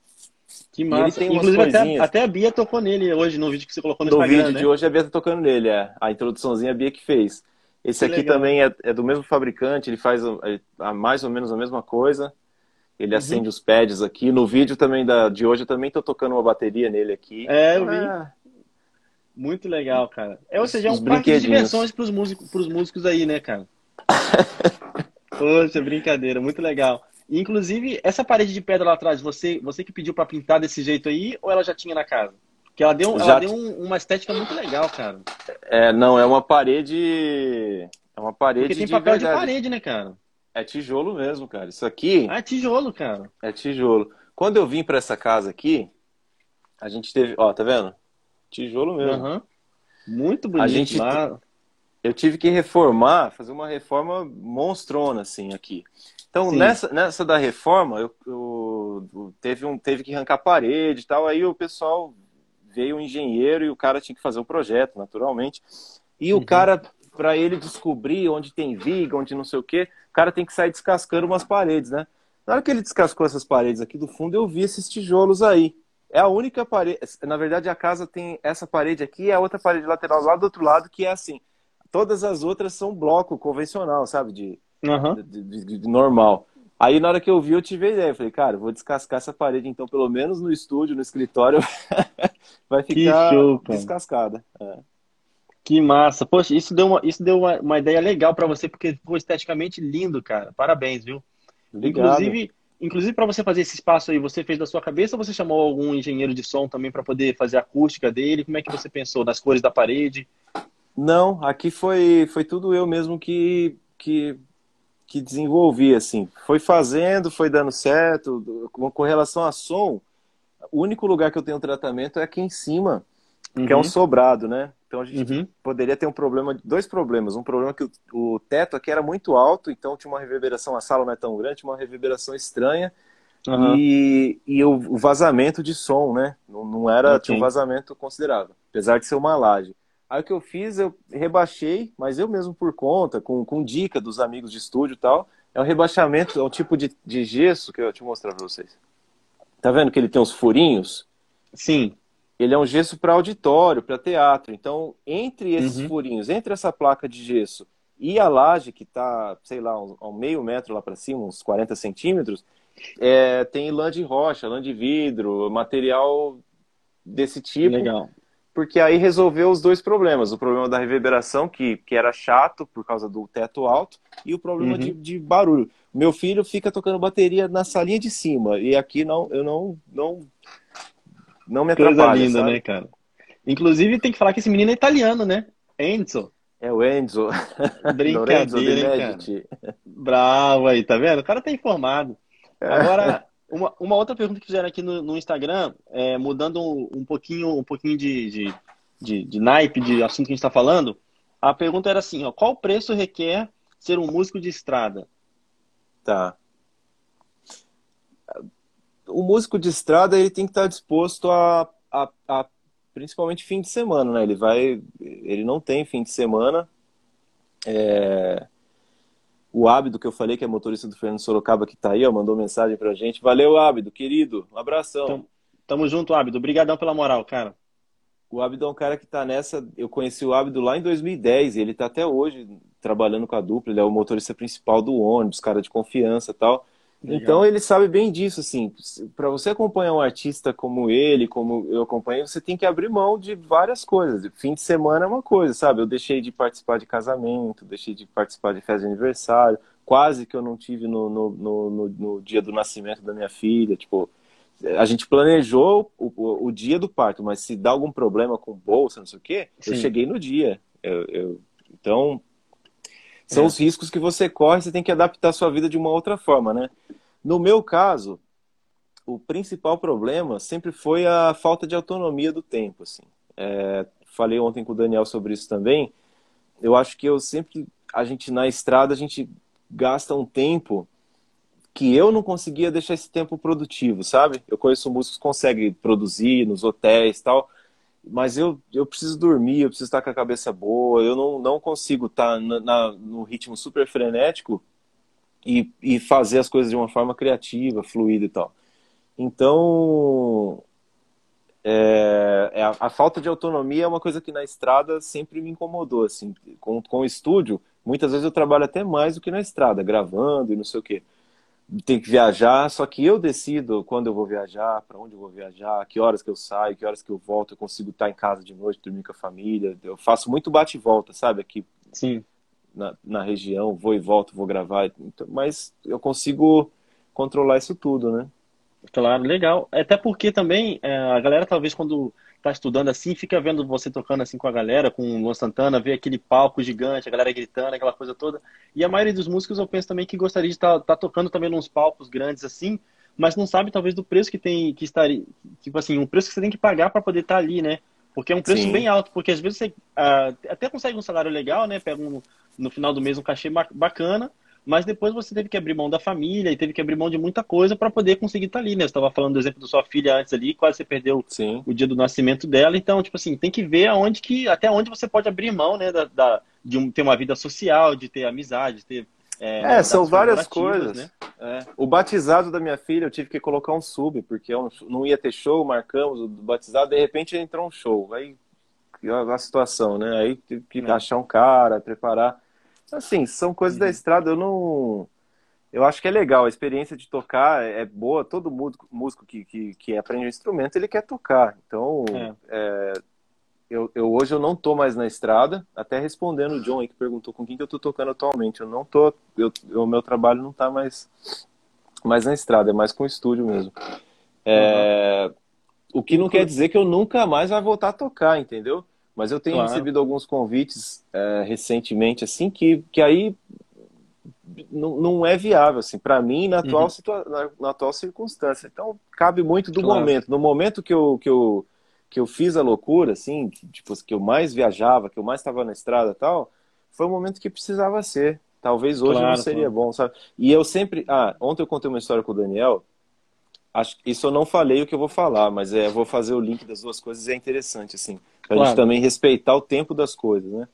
Que massa. Inclusive, até, até, a Bia tocou nele hoje, no vídeo que você colocou no, no Instagram, vídeo né? de hoje, a Bia tá tocando nele, é. A introduçãozinha a Bia que fez. Esse que aqui legal. também é, é, do mesmo fabricante, ele faz é, mais ou menos a mesma coisa. Ele uhum. acende os pads aqui. No vídeo também da, de hoje eu também tô tocando uma bateria nele aqui. É, eu vi. Ah. Muito legal, cara. É, ou seja, é um parque de diversões pros músicos, pros músicos aí, né, cara? Poxa, brincadeira, muito legal. Inclusive, essa parede de pedra lá atrás, você, você que pediu para pintar desse jeito aí, ou ela já tinha na casa? Porque ela deu, já ela deu um, uma estética muito legal, cara. É, não, é uma parede. É uma parede. Porque tem papel de, de parede, né, cara? É tijolo mesmo, cara. Isso aqui. Ah, é tijolo, cara. É tijolo. Quando eu vim para essa casa aqui, a gente teve. Ó, tá vendo? Tijolo mesmo. Uhum. Muito bonito. A gente, lá. Eu tive que reformar, fazer uma reforma monstrona, assim, aqui. Então, nessa, nessa da reforma, eu, eu, teve, um, teve que arrancar parede e tal. Aí o pessoal veio um engenheiro e o cara tinha que fazer o projeto, naturalmente. E uhum. o cara para ele descobrir onde tem viga, onde não sei o quê, o cara tem que sair descascando umas paredes, né? Na hora que ele descascou essas paredes aqui do fundo, eu vi esses tijolos aí. É a única parede. Na verdade, a casa tem essa parede aqui e a outra parede lateral lá do outro lado, que é assim. Todas as outras são bloco convencional, sabe? De, uhum. de, de, de, normal. Aí na hora que eu vi, eu tive a ideia. Eu falei, cara, vou descascar essa parede, então, pelo menos no estúdio, no escritório, vai ficar show, descascada. É. Que massa. Poxa, isso deu uma, isso deu uma, uma ideia legal para você, porque ficou esteticamente lindo, cara. Parabéns, viu? Obrigado. Inclusive, inclusive para você fazer esse espaço aí, você fez da sua cabeça ou você chamou algum engenheiro de som também para poder fazer a acústica dele? Como é que você pensou nas cores da parede? Não, aqui foi, foi tudo eu mesmo que, que, que desenvolvi, assim. Foi fazendo, foi dando certo. Com, com relação a som, o único lugar que eu tenho tratamento é aqui em cima, uhum. que é um uhum. sobrado, né? Então a gente uhum. poderia ter um problema, dois problemas. Um problema que o, o, teto aqui era muito alto, então tinha uma reverberação, a sala não é tão grande, tinha uma reverberação estranha. Uhum. E, e o, o, vazamento de som, né? Não, não era, okay. tinha um vazamento considerável, apesar de ser uma laje. Aí o que eu fiz, eu rebaixei, mas eu mesmo por conta, com, com dica dos amigos de estúdio e tal. É um rebaixamento, é um tipo de, de gesso que eu te mostrar pra vocês. Tá vendo que ele tem uns furinhos? Sim ele é um gesso para auditório, para teatro. Então, entre esses uhum. furinhos, entre essa placa de gesso e a laje, que está, sei lá, um, um, meio metro lá para cima, uns 40 centímetros, é, tem lã de rocha, lã de vidro, material desse tipo. Legal. Porque aí resolveu os dois problemas. O problema da reverberação, que, que era chato por causa do teto alto, e o problema uhum. de, de barulho. Meu filho fica tocando bateria na salinha de cima, e aqui não, eu não, não não me atrapalha. Coisa linda, sabe? né, cara? Inclusive, tem que falar que esse menino é italiano, né? Enzo. É o Enzo. Brincadeira, hein, cara? Bravo aí, tá vendo? O cara tá informado. Agora, uma, uma outra pergunta que fizeram aqui no, no Instagram, é, mudando um, um, pouquinho, um pouquinho de, de, de, de naipe de assunto que a gente está falando, a pergunta era assim, ó, qual preço requer ser um músico de estrada? Tá o músico de estrada ele tem que estar disposto a, a, a, principalmente fim de semana, né? Ele vai, ele não tem fim de semana. É... O Ábido que eu falei que é motorista do Fernando Sorocaba que está aí, ó, mandou mensagem pra gente. Valeu, Ábido, querido, um abração. Tamo, tamo junto, Ábido. Obrigadão pela moral, cara. O Ábido é um cara que está nessa. Eu conheci o Ábido lá em 2010 e ele está até hoje trabalhando com a dupla. Ele é o motorista principal do ônibus, cara de confiança e Então ele sabe bem disso, assim. Para você acompanhar um artista como ele, como eu acompanho, você tem que abrir mão de várias coisas. Fim de semana é uma coisa, sabe? Eu deixei de participar de casamento, deixei de participar de festa de aniversário, quase que eu não tive no, no, no, no, no dia do nascimento da minha filha. Tipo, a gente planejou o, o, o, dia do parto, mas se dá algum problema com bolsa, não sei o quê, Sim. eu cheguei no dia. Eu, eu, Então, são é. os riscos que você corre, você tem que adaptar a sua vida de uma outra forma, né? No meu caso, o principal problema sempre foi a falta de autonomia do tempo, assim. É, falei ontem com o Daniel sobre isso também. Eu acho que eu sempre, a gente na estrada, a gente gasta um tempo que eu não conseguia deixar esse tempo produtivo, sabe? Eu conheço músicos que conseguem produzir nos hotéis tal, mas eu, eu preciso dormir, eu preciso estar com a cabeça boa, eu não, não consigo estar na, na no ritmo super frenético e, e fazer as coisas de uma forma criativa, fluida e tal. Então, é, é, a, a, falta de autonomia é uma coisa que na estrada sempre me incomodou, assim, com, com o estúdio, muitas vezes eu trabalho até mais do que na estrada, gravando e não sei o quê tem que viajar, só que eu decido quando eu vou viajar, para onde eu vou viajar, que horas que eu saio, que horas que eu volto, eu consigo estar em casa de noite, dormir com a família. Eu faço muito bate e volta, sabe? Aqui Sim. Na, na região, vou e volto, vou gravar. Então, mas eu consigo controlar isso tudo, né? Claro, legal. Até porque também é, a galera talvez quando tá estudando assim, fica vendo você tocando assim com a galera, com o Luan Santana, vê aquele palco gigante, a galera gritando, aquela coisa toda. E a maioria dos músicos eu penso também que gostaria de estar tá, tá tocando também nos palcos grandes assim, mas não sabe talvez do preço que tem que estar, tipo assim, um preço que você tem que pagar para poder estar tá ali, né? Porque é um preço Sim. bem alto, porque às vezes você uh, até consegue um salário legal, né? Pega um, no final do mês um cachê bacana, mas depois você teve que abrir mão da família e teve que abrir mão de muita coisa para poder conseguir estar tá ali, né? Você estava falando do exemplo da sua filha antes ali, quase você perdeu Sim. o dia do nascimento dela, então, tipo assim, tem que ver aonde que, até onde você pode abrir mão, né, da, da de um, ter uma vida social, de ter amizade, de ter... É, é são várias coisas. Né? É. O batizado da minha filha, eu tive que colocar um sub, porque eu não ia ter show, marcamos o batizado, de repente entrou um show. Aí, a situação, né? Aí tive que é. achar um cara, preparar. Assim, são coisas uhum. da estrada, eu não. Eu acho que é legal, a experiência de tocar é boa. Todo músico, músico que, que, que aprende um instrumento, ele quer tocar. Então, é. É, eu, eu, hoje eu não tô mais na estrada, até respondendo o John aí que perguntou com quem que eu tô tocando atualmente. Eu não tô, o meu trabalho não tá mais, mais na estrada, é mais com o estúdio mesmo. É, uhum. O que não quer dizer que eu nunca mais vai voltar a tocar, entendeu? Mas eu tenho claro. recebido alguns convites é, recentemente, assim, que, que aí não, não é viável, assim, para mim, na atual, uhum. situa na, na, atual circunstância. Então, cabe muito do claro. momento. No momento que eu, que, eu, que eu fiz a loucura, assim, que, tipo, que eu mais viajava, que eu mais estava na estrada tal, foi o momento que precisava ser. Talvez hoje claro, não seria bom, sabe? E eu sempre... Ah, ontem eu contei uma história com o Daniel, acho isso eu não falei o que eu vou falar, mas é, eu vou fazer o link das duas coisas, é interessante, assim. Pra claro. gente também respeitar o tempo das coisas, né?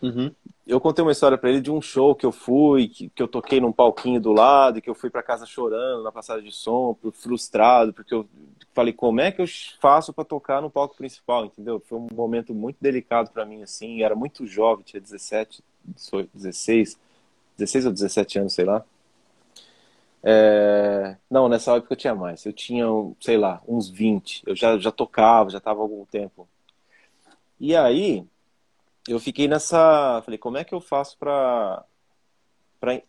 Uhum. Eu contei uma história para ele de um show que eu fui, que, que eu toquei num palquinho do lado, e que eu fui para casa chorando na passagem de som, frustrado, porque eu falei, como é que eu faço para tocar no palco principal, entendeu? Foi um momento muito delicado para mim, assim, era muito jovem, tinha 17, 16, 16 ou 17 anos, sei lá. É... Não, nessa época eu tinha mais. Eu tinha, sei lá, uns 20. Eu já, já tocava, já estava há algum tempo e aí, eu fiquei nessa. Falei, como é que eu faço para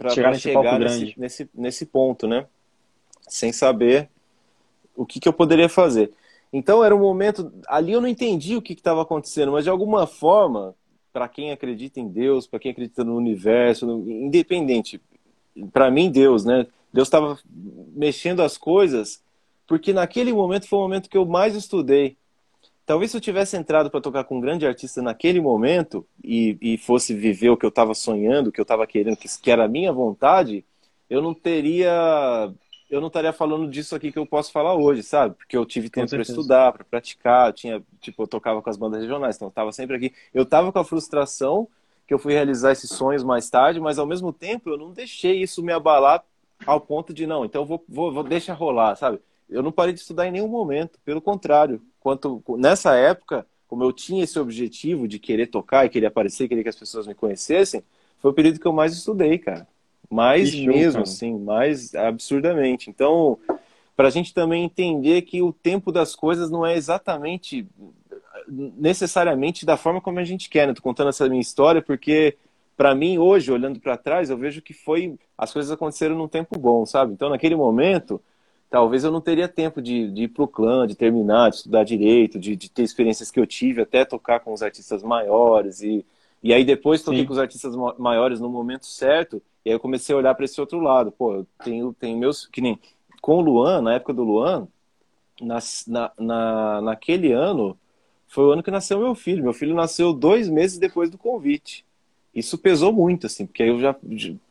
chegar, nesse, chegar nesse, nesse, nesse, ponto, né? Sem saber o que, que eu poderia fazer. Então era um momento. Ali eu não entendi o que estava acontecendo, mas de alguma forma, para quem acredita em Deus, para quem acredita no universo, no, independente, para mim, Deus, né? Deus estava mexendo as coisas, porque naquele momento foi o momento que eu mais estudei. Talvez se eu tivesse entrado para tocar com um grande artista naquele momento e, e fosse viver o que eu estava sonhando, o que eu estava querendo, que, que era a minha vontade, eu não teria eu não estaria falando disso aqui que eu posso falar hoje, sabe? Porque eu tive tempo para estudar, para praticar, eu tinha, tipo, eu tocava com as bandas regionais, então eu estava sempre aqui. Eu estava com a frustração que eu fui realizar esses sonhos mais tarde, mas ao mesmo tempo eu não deixei isso me abalar ao ponto de não, então eu vou, vou, vou deixar rolar, sabe? Eu não parei de estudar em nenhum momento, pelo contrário, quanto nessa época, como eu tinha esse objetivo de querer tocar e querer aparecer, querer que as pessoas me conhecessem, foi o período que eu mais estudei, cara. Mais show, mesmo, cara. assim, mais absurdamente. Então, para a gente também entender que o tempo das coisas não é exatamente necessariamente da forma como a gente quer. Né? Tô contando essa minha história porque para mim hoje, olhando para trás, eu vejo que foi as coisas aconteceram num tempo bom, sabe? Então, naquele momento, talvez eu não teria tempo de, de ir para o clã, de terminar, de estudar direito, de, de, ter experiências que eu tive, até tocar com os artistas maiores e, E aí depois toquei Sim. com os artistas maiores no momento certo, e aí eu comecei a olhar para esse outro lado. Pô, eu tenho, tenho meus. Que nem com o Luan, na época do Luan, na, na, na, naquele ano, foi o ano que nasceu meu filho. Meu filho nasceu dois meses depois do convite. Isso pesou muito, assim, porque aí eu já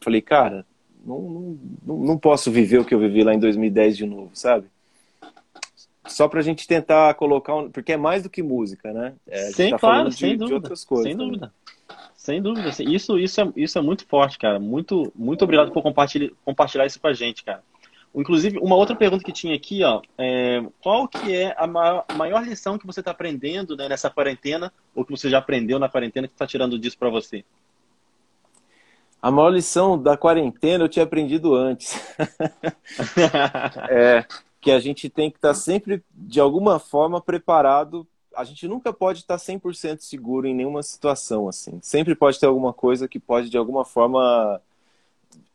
falei, cara, não, não, não posso viver o que eu vivi lá em 2010 de novo, sabe? Só pra gente tentar colocar um. Porque é mais do que música, né? É, Sim, tá claro, sem de, dúvida. De outras coisas. Sem também. dúvida. Sem dúvida. Isso, isso, é, isso é muito forte, cara. Muito, muito obrigado por compartilhar, compartilhar isso com a gente, cara. Inclusive, uma outra pergunta que tinha aqui, ó, é, qual que é a maior, maior lição que você está aprendendo né, nessa quarentena, ou que você já aprendeu na quarentena, que está tirando disso para você? A maior lição da quarentena eu tinha aprendido antes. é que a gente tem que estar tá sempre, de alguma forma, preparado. A gente nunca pode estar 100% seguro em nenhuma situação, assim. Sempre pode ter alguma coisa que pode, de alguma forma,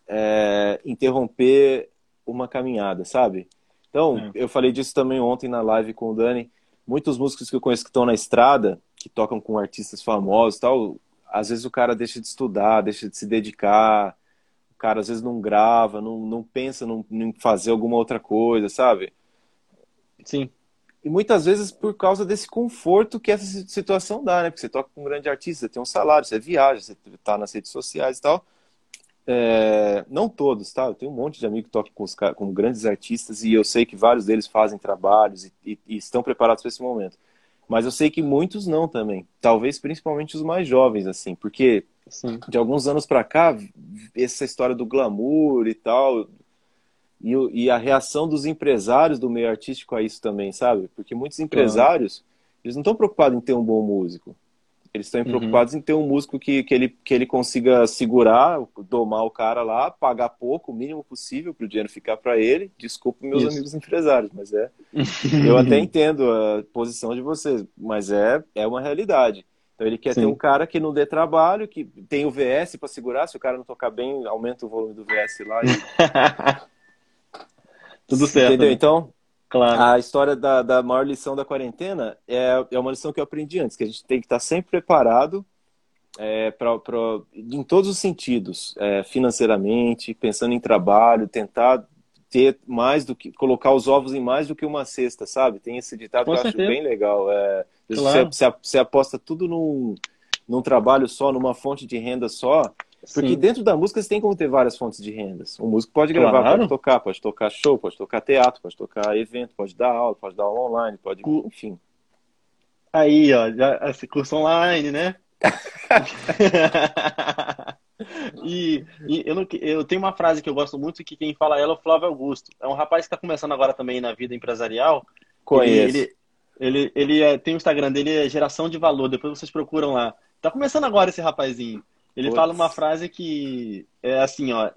é, interromper uma caminhada, sabe? Então, é. eu falei disso também ontem na live com o Dani. Muitos músicos que eu conheço que estão na estrada, que tocam com artistas famosos tal, às vezes o cara deixa de estudar, deixa de se dedicar, o cara às vezes não grava, não, não pensa num, em fazer alguma outra coisa, sabe? Sim. E muitas vezes por causa desse conforto que essa situação dá, né? Porque você toca com um grande artista, você tem um salário, você viaja, você tá nas redes sociais e tal. É, não todos, tá? Eu tenho um monte de amigos que tocam com, os, com grandes artistas e eu sei que vários deles fazem trabalhos e, e, e estão preparados para esse momento. Mas eu sei que muitos não também. Talvez principalmente os mais jovens, assim, porque Sim. de alguns anos para cá, essa história do glamour e tal, e, e, a reação dos empresários do meio artístico a isso também, sabe? Porque muitos empresários, uhum. eles não estão preocupados em ter um bom músico. Eles estão uhum. preocupados em ter um músico que, que, ele, que ele consiga segurar, domar o cara lá, pagar pouco, o mínimo possível para o dinheiro ficar para ele. Desculpe meus Isso. amigos empresários, mas é. eu até entendo a posição de vocês, mas é, é uma realidade. Então ele quer Sim. ter um cara que não dê trabalho, que tem o VS para segurar. Se o cara não tocar bem, aumenta o volume do VS lá. E... Tudo certo. Entendeu? Né? Então, Claro. A história da, da maior lição da quarentena é, é uma lição que eu aprendi antes, que a gente tem que estar sempre preparado é, pra, pra, em todos os sentidos, é, financeiramente, pensando em trabalho, tentar ter mais do que colocar os ovos em mais do que uma cesta, sabe? Tem esse ditado Com que eu acho bem legal. É, claro. você, você, aposta tudo num, num trabalho só, numa fonte de renda só, porque Sim. dentro da música você tem como ter várias fontes de rendas. O músico pode gravar, claro. pode tocar, pode tocar show, pode tocar teatro, pode tocar evento, pode dar aula, pode dar aula online, pode. Enfim. Aí, ó, já, esse curso online, né? e, e eu, não, eu, tenho uma frase que eu gosto muito que quem fala ela é o Flávio Augusto. É um rapaz que está começando agora também na vida empresarial. Conheço. Ele, ele, ele, ele é, tem o Instagram dele, é Geração de Valor. Depois vocês procuram lá. Tá começando agora esse rapazinho. Ele fala uma frase que é assim, ó,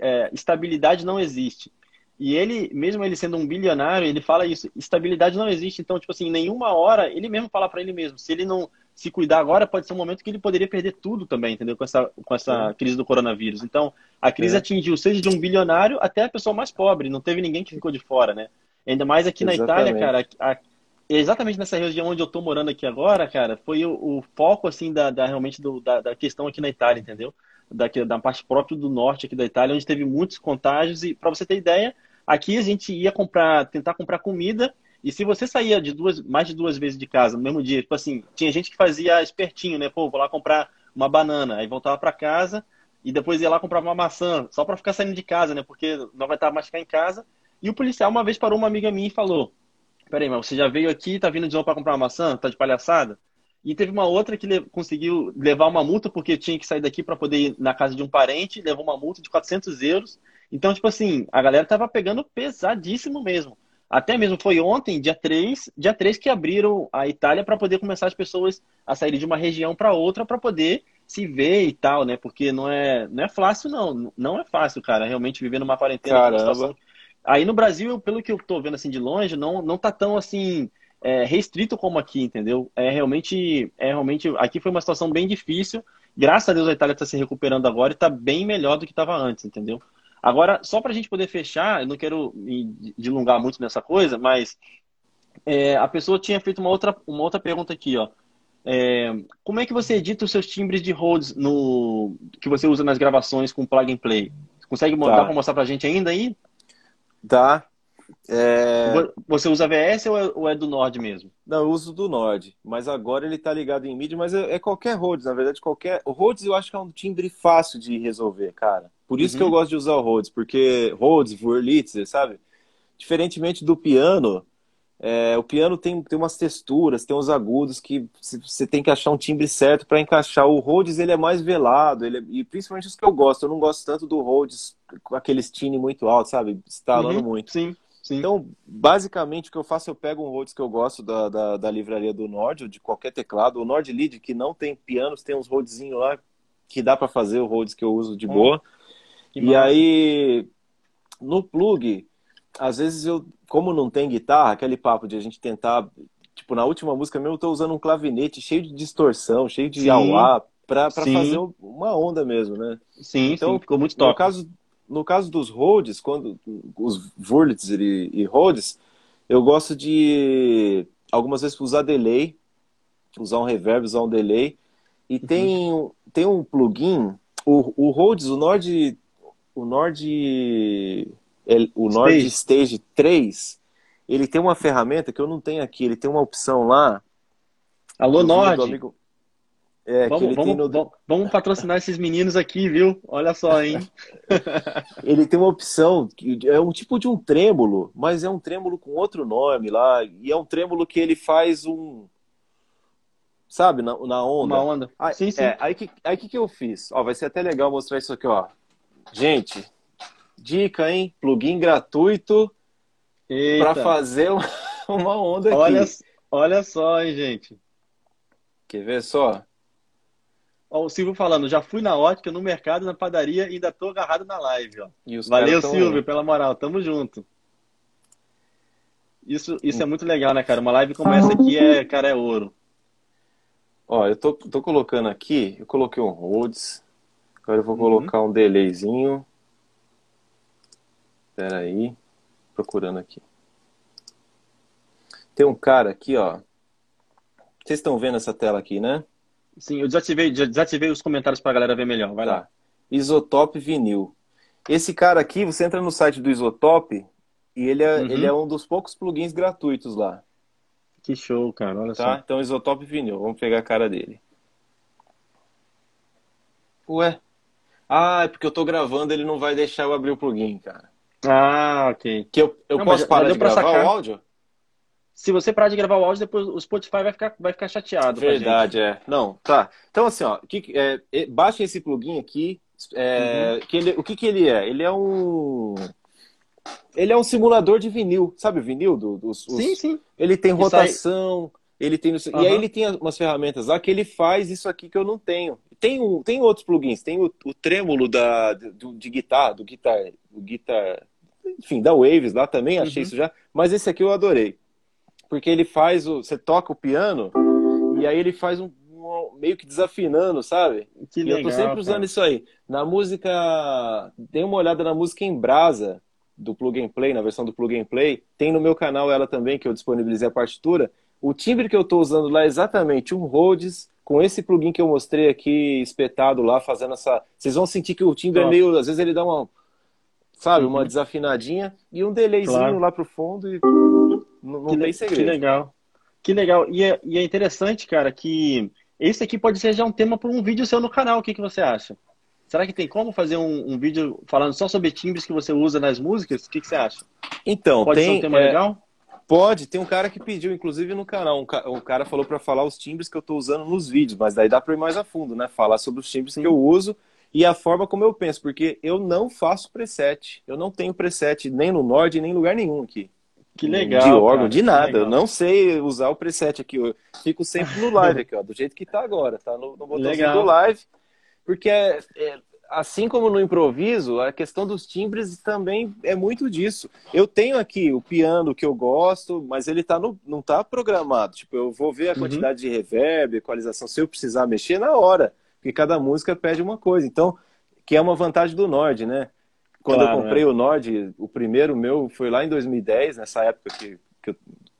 é, estabilidade não existe. E ele, mesmo ele sendo um bilionário, ele fala isso, estabilidade não existe. Então, tipo assim, em nenhuma hora, ele mesmo fala para ele mesmo, se ele não se cuidar agora, pode ser um momento que ele poderia perder tudo também, entendeu? Com essa, com essa crise do coronavírus. Então, a crise é. atingiu seja de um bilionário até a pessoa mais pobre, não teve ninguém que ficou de fora, né? Ainda mais aqui Exatamente. na Itália, cara, a, exatamente nessa região onde eu tô morando aqui agora, cara, foi o, o foco, assim, da, da realmente do, da, da, questão aqui na Itália, entendeu? Da, da parte própria do norte aqui da Itália, onde teve muitos contágios. E para você ter ideia, aqui a gente ia comprar, tentar comprar comida. E se você saía de duas, mais de duas vezes de casa no mesmo dia, tipo assim, tinha gente que fazia espertinho, né? Pô, vou lá comprar uma banana, aí voltava para casa e depois ia lá comprar uma maçã, só para ficar saindo de casa, né? Porque não vai estar mais ficar em casa. E o policial uma vez parou uma amiga minha e falou: peraí, mas você já veio aqui, tá vindo de novo para comprar uma maçã? Tá de palhaçada? E teve uma outra que le conseguiu levar uma multa porque tinha que sair daqui para poder ir na casa de um parente, levou uma multa de 400 euros. Então, tipo assim, a galera tava pegando pesadíssimo mesmo. Até mesmo foi ontem, dia 3, dia 3 que abriram a Itália para poder começar as pessoas a saírem de uma região para outra para poder se ver e tal, né? Porque não é, não é fácil, não. Não é fácil, cara, realmente viver numa quarentena. Caramba. Aí no Brasil, pelo que eu tô vendo assim de longe, não, não tá tão assim é, restrito como aqui, entendeu? É realmente, é realmente. Aqui foi uma situação bem difícil. Graças a Deus a Itália está se recuperando agora e está bem melhor do que estava antes, entendeu? Agora, só para a gente poder fechar, eu não quero me dilungar muito nessa coisa, mas é, a pessoa tinha feito uma outra, uma outra pergunta aqui, ó. É, como é que você edita os seus timbres de Rhodes no, que você usa nas gravações com plug and play? Consegue mandar tá. para mostrar para a gente ainda aí? Dá. É... Você usa VS ou é, ou é, do Nord mesmo? Não, eu uso do Nord, mas agora ele está ligado em MIDI, mas é, é, qualquer Rhodes, na verdade, qualquer. O Rhodes eu acho que é um timbre fácil de resolver, cara. Por isso uhum. que eu uhum. gosto de usar o Rhodes, porque Rhodes, Wurlitzer, sabe? Diferentemente do piano, é, o piano tem, tem umas texturas, tem uns agudos que você tem que achar um timbre certo para encaixar. O Rhodes ele é mais velado, ele é, e principalmente os que eu gosto. Eu não gosto tanto do Rhodes com aquele tine muito alto, sabe? Estalando uhum, muito. Sim, sim. Então, basicamente, o que eu faço, eu pego um Rhodes que eu gosto da, da, da livraria do Nord, ou de qualquer teclado. O Nord Lead, que não tem pianos, tem uns Rhodesinhos lá que dá para fazer o Rhodes que eu uso de hum, boa. e massa. aí, no plug, às vezes eu, como não tem guitarra, aquele papo de a gente tentar, tipo, na última música mesmo eu tô usando um clavinete cheio de distorção, cheio de auá, pra, pra fazer uma onda mesmo, né? Sim, então, sim, ficou muito top. No caso, no caso dos Rhodes, quando os Wurlitzer e, e Rhodes, eu gosto de algumas vezes usar delay, usar um reverb, usar um delay. E uhum. tem, tem um plugin, o, o Rhodes, o Nord, o Nord o Nord Stage. Stage 3, ele tem uma ferramenta que eu não tenho aqui, ele tem uma opção lá. Alô, Nord! Amigo... É, vamos, vamos, no... vamos, patrocinar esses meninos aqui, viu? Olha só, hein? ele tem uma opção, que é um tipo de um trêmulo, mas é um trêmulo com outro nome lá, e é um trêmulo que ele faz um. Sabe, na, na onda. Uma onda. Aí, sim, sim. É, aí que, aí que, que eu fiz? Ó, vai ser até legal mostrar isso aqui, ó. Gente, Dica, hein? Plugin gratuito para fazer uma onda olha, aqui. Olha só, hein, gente. Quer ver só? Ó, o Silvio falando, já fui na ótica, no mercado, na padaria e ainda tô agarrado na live, ó. Valeu, Silvio, pela moral. Tamo junto. Isso, isso é muito legal, né, cara? Uma live como essa aqui é, cara, é ouro. Ó, eu tô, tô colocando aqui, eu coloquei um Rhodes, agora eu vou uhum. colocar um delayzinho. Espera aí. Procurando aqui. Tem um cara aqui, ó. Vocês estão vendo essa tela aqui, né? Sim, eu desativei, desativei os comentários para a galera ver melhor. Vai tá. lá. Isotop vinil. Esse cara aqui, você entra no site do Isotop e ele é, uhum. ele é um dos poucos plugins gratuitos lá. Que show, cara. Olha tá? só. Então, Isotop vinil. Vamos pegar a cara dele. Ué? Ah, é porque eu tô gravando, ele não vai deixar eu abrir o plugin, cara. Ah, ok. Que eu, eu não, posso parar de gravar sacar. o áudio? Se você parar de gravar o áudio, depois o Spotify vai ficar, vai ficar chateado. Verdade, é. Não, tá. Então, assim, ó, que, é, baixa esse plugin aqui. É, uhum. que ele, o que, que ele é? Ele é um. Ele é um simulador de vinil. Sabe o vinil? Do, dos, sim, sim. Ele tem rotação. Ele tem, uhum. E aí ele tem umas ferramentas lá que ele faz isso aqui que eu não tenho. Tem, um, tem outros plugins. Tem o, o trêmulo da, do, de guitarra, do guitar, do guitar enfim, da Waves lá também, achei uhum. isso já. Mas esse aqui eu adorei. Porque ele faz o. Você toca o piano e aí ele faz um, um meio que desafinando, sabe? Que legal, e eu tô sempre usando cara. isso aí. Na música. Dê uma olhada na música em brasa do Plug and Play, na versão do Plug and Play. Tem no meu canal ela também, que eu disponibilizei a partitura. O timbre que eu estou usando lá é exatamente um Rhodes com esse plugin que eu mostrei aqui espetado lá, fazendo essa. Vocês vão sentir que o timbre é meio. Às vezes ele dá uma, sabe? Uma uhum. desafinadinha e um delayzinho claro. lá pro fundo e não, não tem segredo. Que legal. Que legal. E é, e é, interessante, cara, que esse aqui pode ser já um tema para um vídeo seu no canal. O que, que você acha? Será que tem como fazer um, um vídeo falando só sobre timbres que você usa nas músicas? O que, que você acha? Então, pode tem, ser um tema é, legal? Pode, tem um cara que pediu, inclusive no canal, um, ca, um cara falou para falar os timbres que eu estou usando nos vídeos, mas daí dá para ir mais a fundo, né? Falar sobre os timbres Sim. que eu uso e a forma como eu penso, porque eu não faço preset. Eu não tenho preset nem no Nord, nem em lugar nenhum aqui. Que legal. De órgão, cara, de nada. Eu não sei usar o preset aqui. Eu fico sempre no live aqui, ó, do jeito que tá agora, tá no, no botãozinho do live. Porque é, é, assim como no improviso, a questão dos timbres também é muito disso. Eu tenho aqui o piano que eu gosto, mas ele tá no, não tá programado. Tipo, eu vou ver a uhum. quantidade uhum. de reverb, equalização, se eu precisar mexer na hora porque cada música pede uma coisa. Então, que é uma vantagem do Nord, né? Quando claro, eu comprei é. o Nord, o primeiro meu foi lá em 2010, nessa época que, que eu,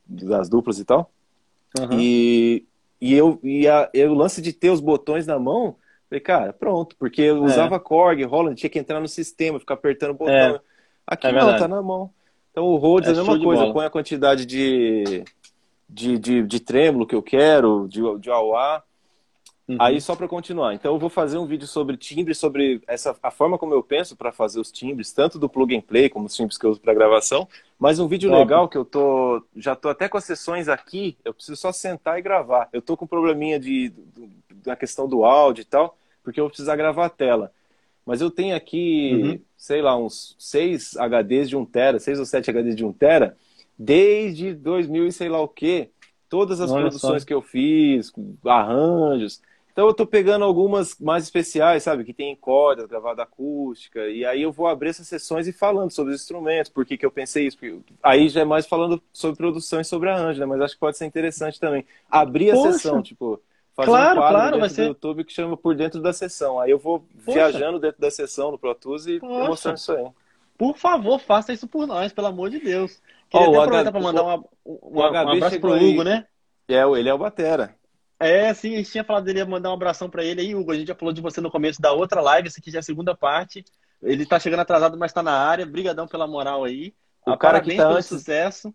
das duplas e tal. Uhum. E e eu e, a, e o lance de ter os botões na mão, falei, cara, pronto, porque eu usava é. Korg, Holland, tinha que entrar no sistema, ficar apertando o botão. É. Aqui é não, tá na mão. Então o Rhodes é, a mesma coisa, põe a quantidade de, de, de, de trêmulo que eu quero, de, de AUA. Uhum. Aí só para continuar, então eu vou fazer um vídeo sobre timbre, sobre essa a forma como eu penso para fazer os timbres, tanto do plug and play como os timbres que eu uso para gravação, mas um vídeo Top. legal que eu tô já tô até com as sessões aqui, eu preciso só sentar e gravar. Eu tô com um probleminha de, da questão do áudio e tal, porque eu vou precisar gravar a tela. Mas eu tenho aqui, uhum. sei lá, uns 6 HDs de 1 tera, 6 ou 7 HDs de 1 tera, desde 2000 e sei lá o que. Todas as Olha produções só. que eu fiz, arranjos. Então eu tô pegando algumas mais especiais, sabe? Que tem cordas, gravada acústica. E aí eu vou abrir essas sessões e falando sobre os instrumentos, por que, que eu pensei isso. Porque... Aí já é mais falando sobre produção e sobre arranjo, né? Mas acho que pode ser interessante também. Abrir a Poxa. sessão, tipo, fazer claro, um quadro claro, dentro ser... YouTube que chama Por Dentro da Sessão. Aí eu vou Poxa. viajando dentro da sessão no Pro Tools e Poxa. mostrando isso aí. Por favor, faça isso por nós, pelo amor de Deus. Queria oh, até aproveitar para mandar uma, uma, um abraço pro Hugo, né? É, ele é o Batera. É, sim, a gente tinha falado dele, ia mandar um abração para ele aí, Hugo. A gente já falou de você no começo da outra live, essa aqui já é a segunda parte. Ele tá chegando atrasado, mas tá na área. Brigadão pela moral aí. O cara que tá antes, sucesso.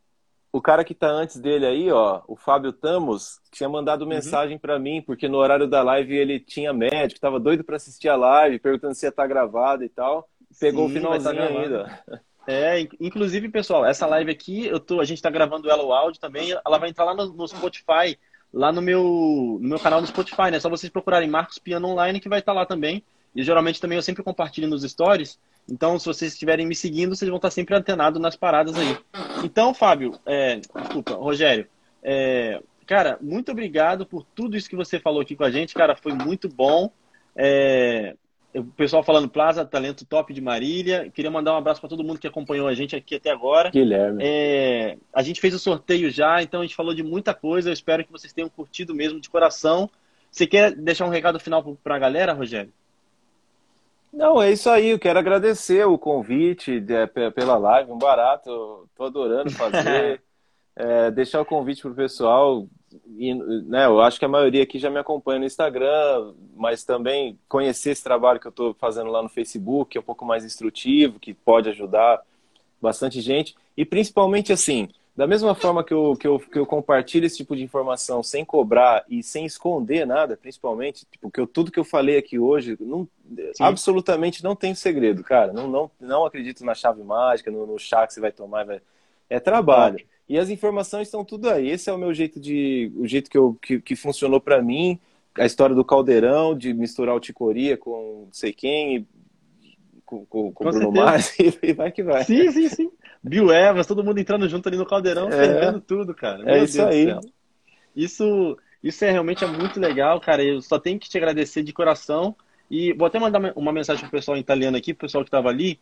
O cara que tá antes dele aí, ó, o Fábio Tamos, tinha mandado uhum. mensagem para mim, porque no horário da live ele tinha médico, tava doido para assistir a live, perguntando se ia estar tá gravada e tal. Pegou sim, o tá finalzinho tá ainda. É, inclusive, pessoal, essa live aqui, eu tô, a gente tá gravando ela o áudio também, ela vai entrar lá no, no Spotify lá no meu, no meu canal no Spotify, né? É só vocês procurarem Marcos Piano Online que vai estar lá também. E geralmente também eu sempre compartilho nos stories. Então, se vocês estiverem me seguindo, vocês vão estar sempre antenados nas paradas aí. Então, Fábio, é, desculpa, Rogério, é, cara, muito obrigado por tudo isso que você falou aqui com a gente, cara, foi muito bom. É, o pessoal falando Plaza, talento top de Marília. Queria mandar um abraço para todo mundo que acompanhou a gente aqui até agora. Guilherme. É, a gente fez o sorteio já, então a gente falou de muita coisa. Eu espero que vocês tenham curtido mesmo de coração. Você quer deixar um recado final para a galera, Rogério? Não, é isso aí. Eu quero agradecer o convite de, pela live, um barato. Estou adorando fazer. é, deixar o convite para o pessoal né, eu acho que a maioria aqui já me acompanha no Instagram, mas também conhecer esse trabalho que eu estou fazendo lá no Facebook, que é um pouco mais instrutivo, que pode ajudar bastante gente. E principalmente assim, da mesma forma que eu, que eu, que eu compartilho esse tipo de informação sem cobrar e sem esconder nada, principalmente, tipo, que eu, tudo que eu falei aqui hoje, não, absolutamente não tem segredo, cara. Não, não, não acredito na chave mágica, no, no chá que você vai tomar. Vai... É trabalho. E as informações estão tudo aí. Esse é o meu jeito de. o jeito que, eu, que, que funcionou para mim. A história do caldeirão, de misturar o Ticoria com não sei quem, e, com, com, com, com Bruno Mars, e vai que vai. Sim, sim, sim. Bill Evans, todo mundo entrando junto ali no caldeirão, é. tudo, cara. Meu é isso Deus aí. Isso, isso é realmente é muito legal, cara. Eu só tenho que te agradecer de coração. E vou até mandar uma mensagem pro pessoal italiano aqui, pro pessoal que estava ali.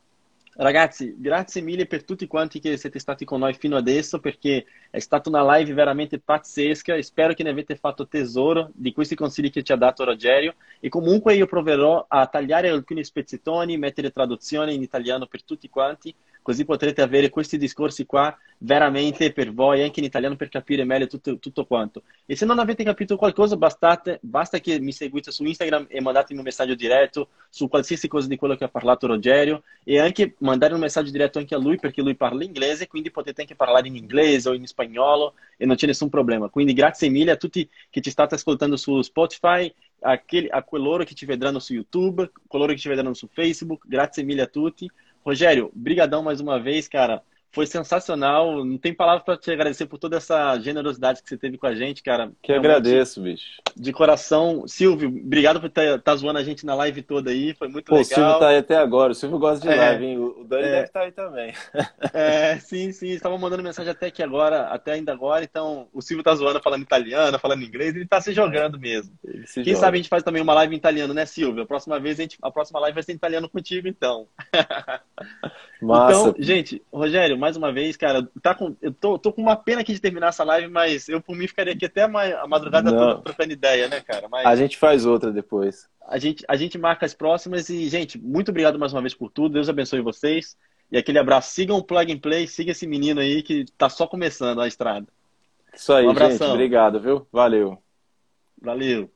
Ragazzi, grazie mille per tutti quanti che siete stati con noi fino adesso perché è stata una live veramente pazzesca. Spero che ne avete fatto tesoro di questi consigli che ci ha dato Rogerio e comunque io proverò a tagliare alcuni spezzettoni, mettere traduzione in italiano per tutti quanti così potrete avere questi discorsi qua veramente per voi, anche in italiano, per capire meglio tutto, tutto quanto. E se non avete capito qualcosa, bastate, basta che mi seguite su Instagram e mandatemi un messaggio diretto su qualsiasi cosa di quello che ha parlato Rogerio e anche mandare un messaggio diretto anche a lui, perché lui parla inglese, quindi potete anche parlare in inglese o in spagnolo e non c'è nessun problema. Quindi grazie mille a tutti che ci state ascoltando su Spotify, aquele, a coloro che ci vedranno su YouTube, coloro che ci vedranno su Facebook, grazie mille a tutti. Rogério, brigadão mais uma vez, cara. Foi sensacional. Não tem palavras para te agradecer por toda essa generosidade que você teve com a gente, cara. Que Realmente, agradeço, bicho. De coração. Silvio, obrigado por estar tá, zoando a gente na live toda aí. Foi muito Pô, legal. O Silvio tá aí até agora. O Silvio gosta de é, live, hein? O Dani é, deve estar tá aí também. É, sim, sim. Estavam mandando mensagem até aqui agora, até ainda agora. Então, o Silvio tá zoando, falando italiano, falando inglês. Ele tá se jogando mesmo. Se Quem joga. sabe a gente faz também uma live em italiano, né, Silvio? A próxima vez, a, gente, a próxima live vai ser em italiano contigo, então. Massa. Então, gente, Rogério, mais uma vez, cara, tá com, eu tô, tô com uma pena aqui de terminar essa live, mas eu por mim ficaria aqui até a madrugada Não. toda trocando ideia, né, cara? Mas a gente faz outra depois. A gente, a gente marca as próximas e, gente, muito obrigado mais uma vez por tudo. Deus abençoe vocês. E aquele abraço. Sigam o Plug and Play, siga esse menino aí que tá só começando a estrada. Isso aí, um gente. Obrigado, viu? Valeu. Valeu.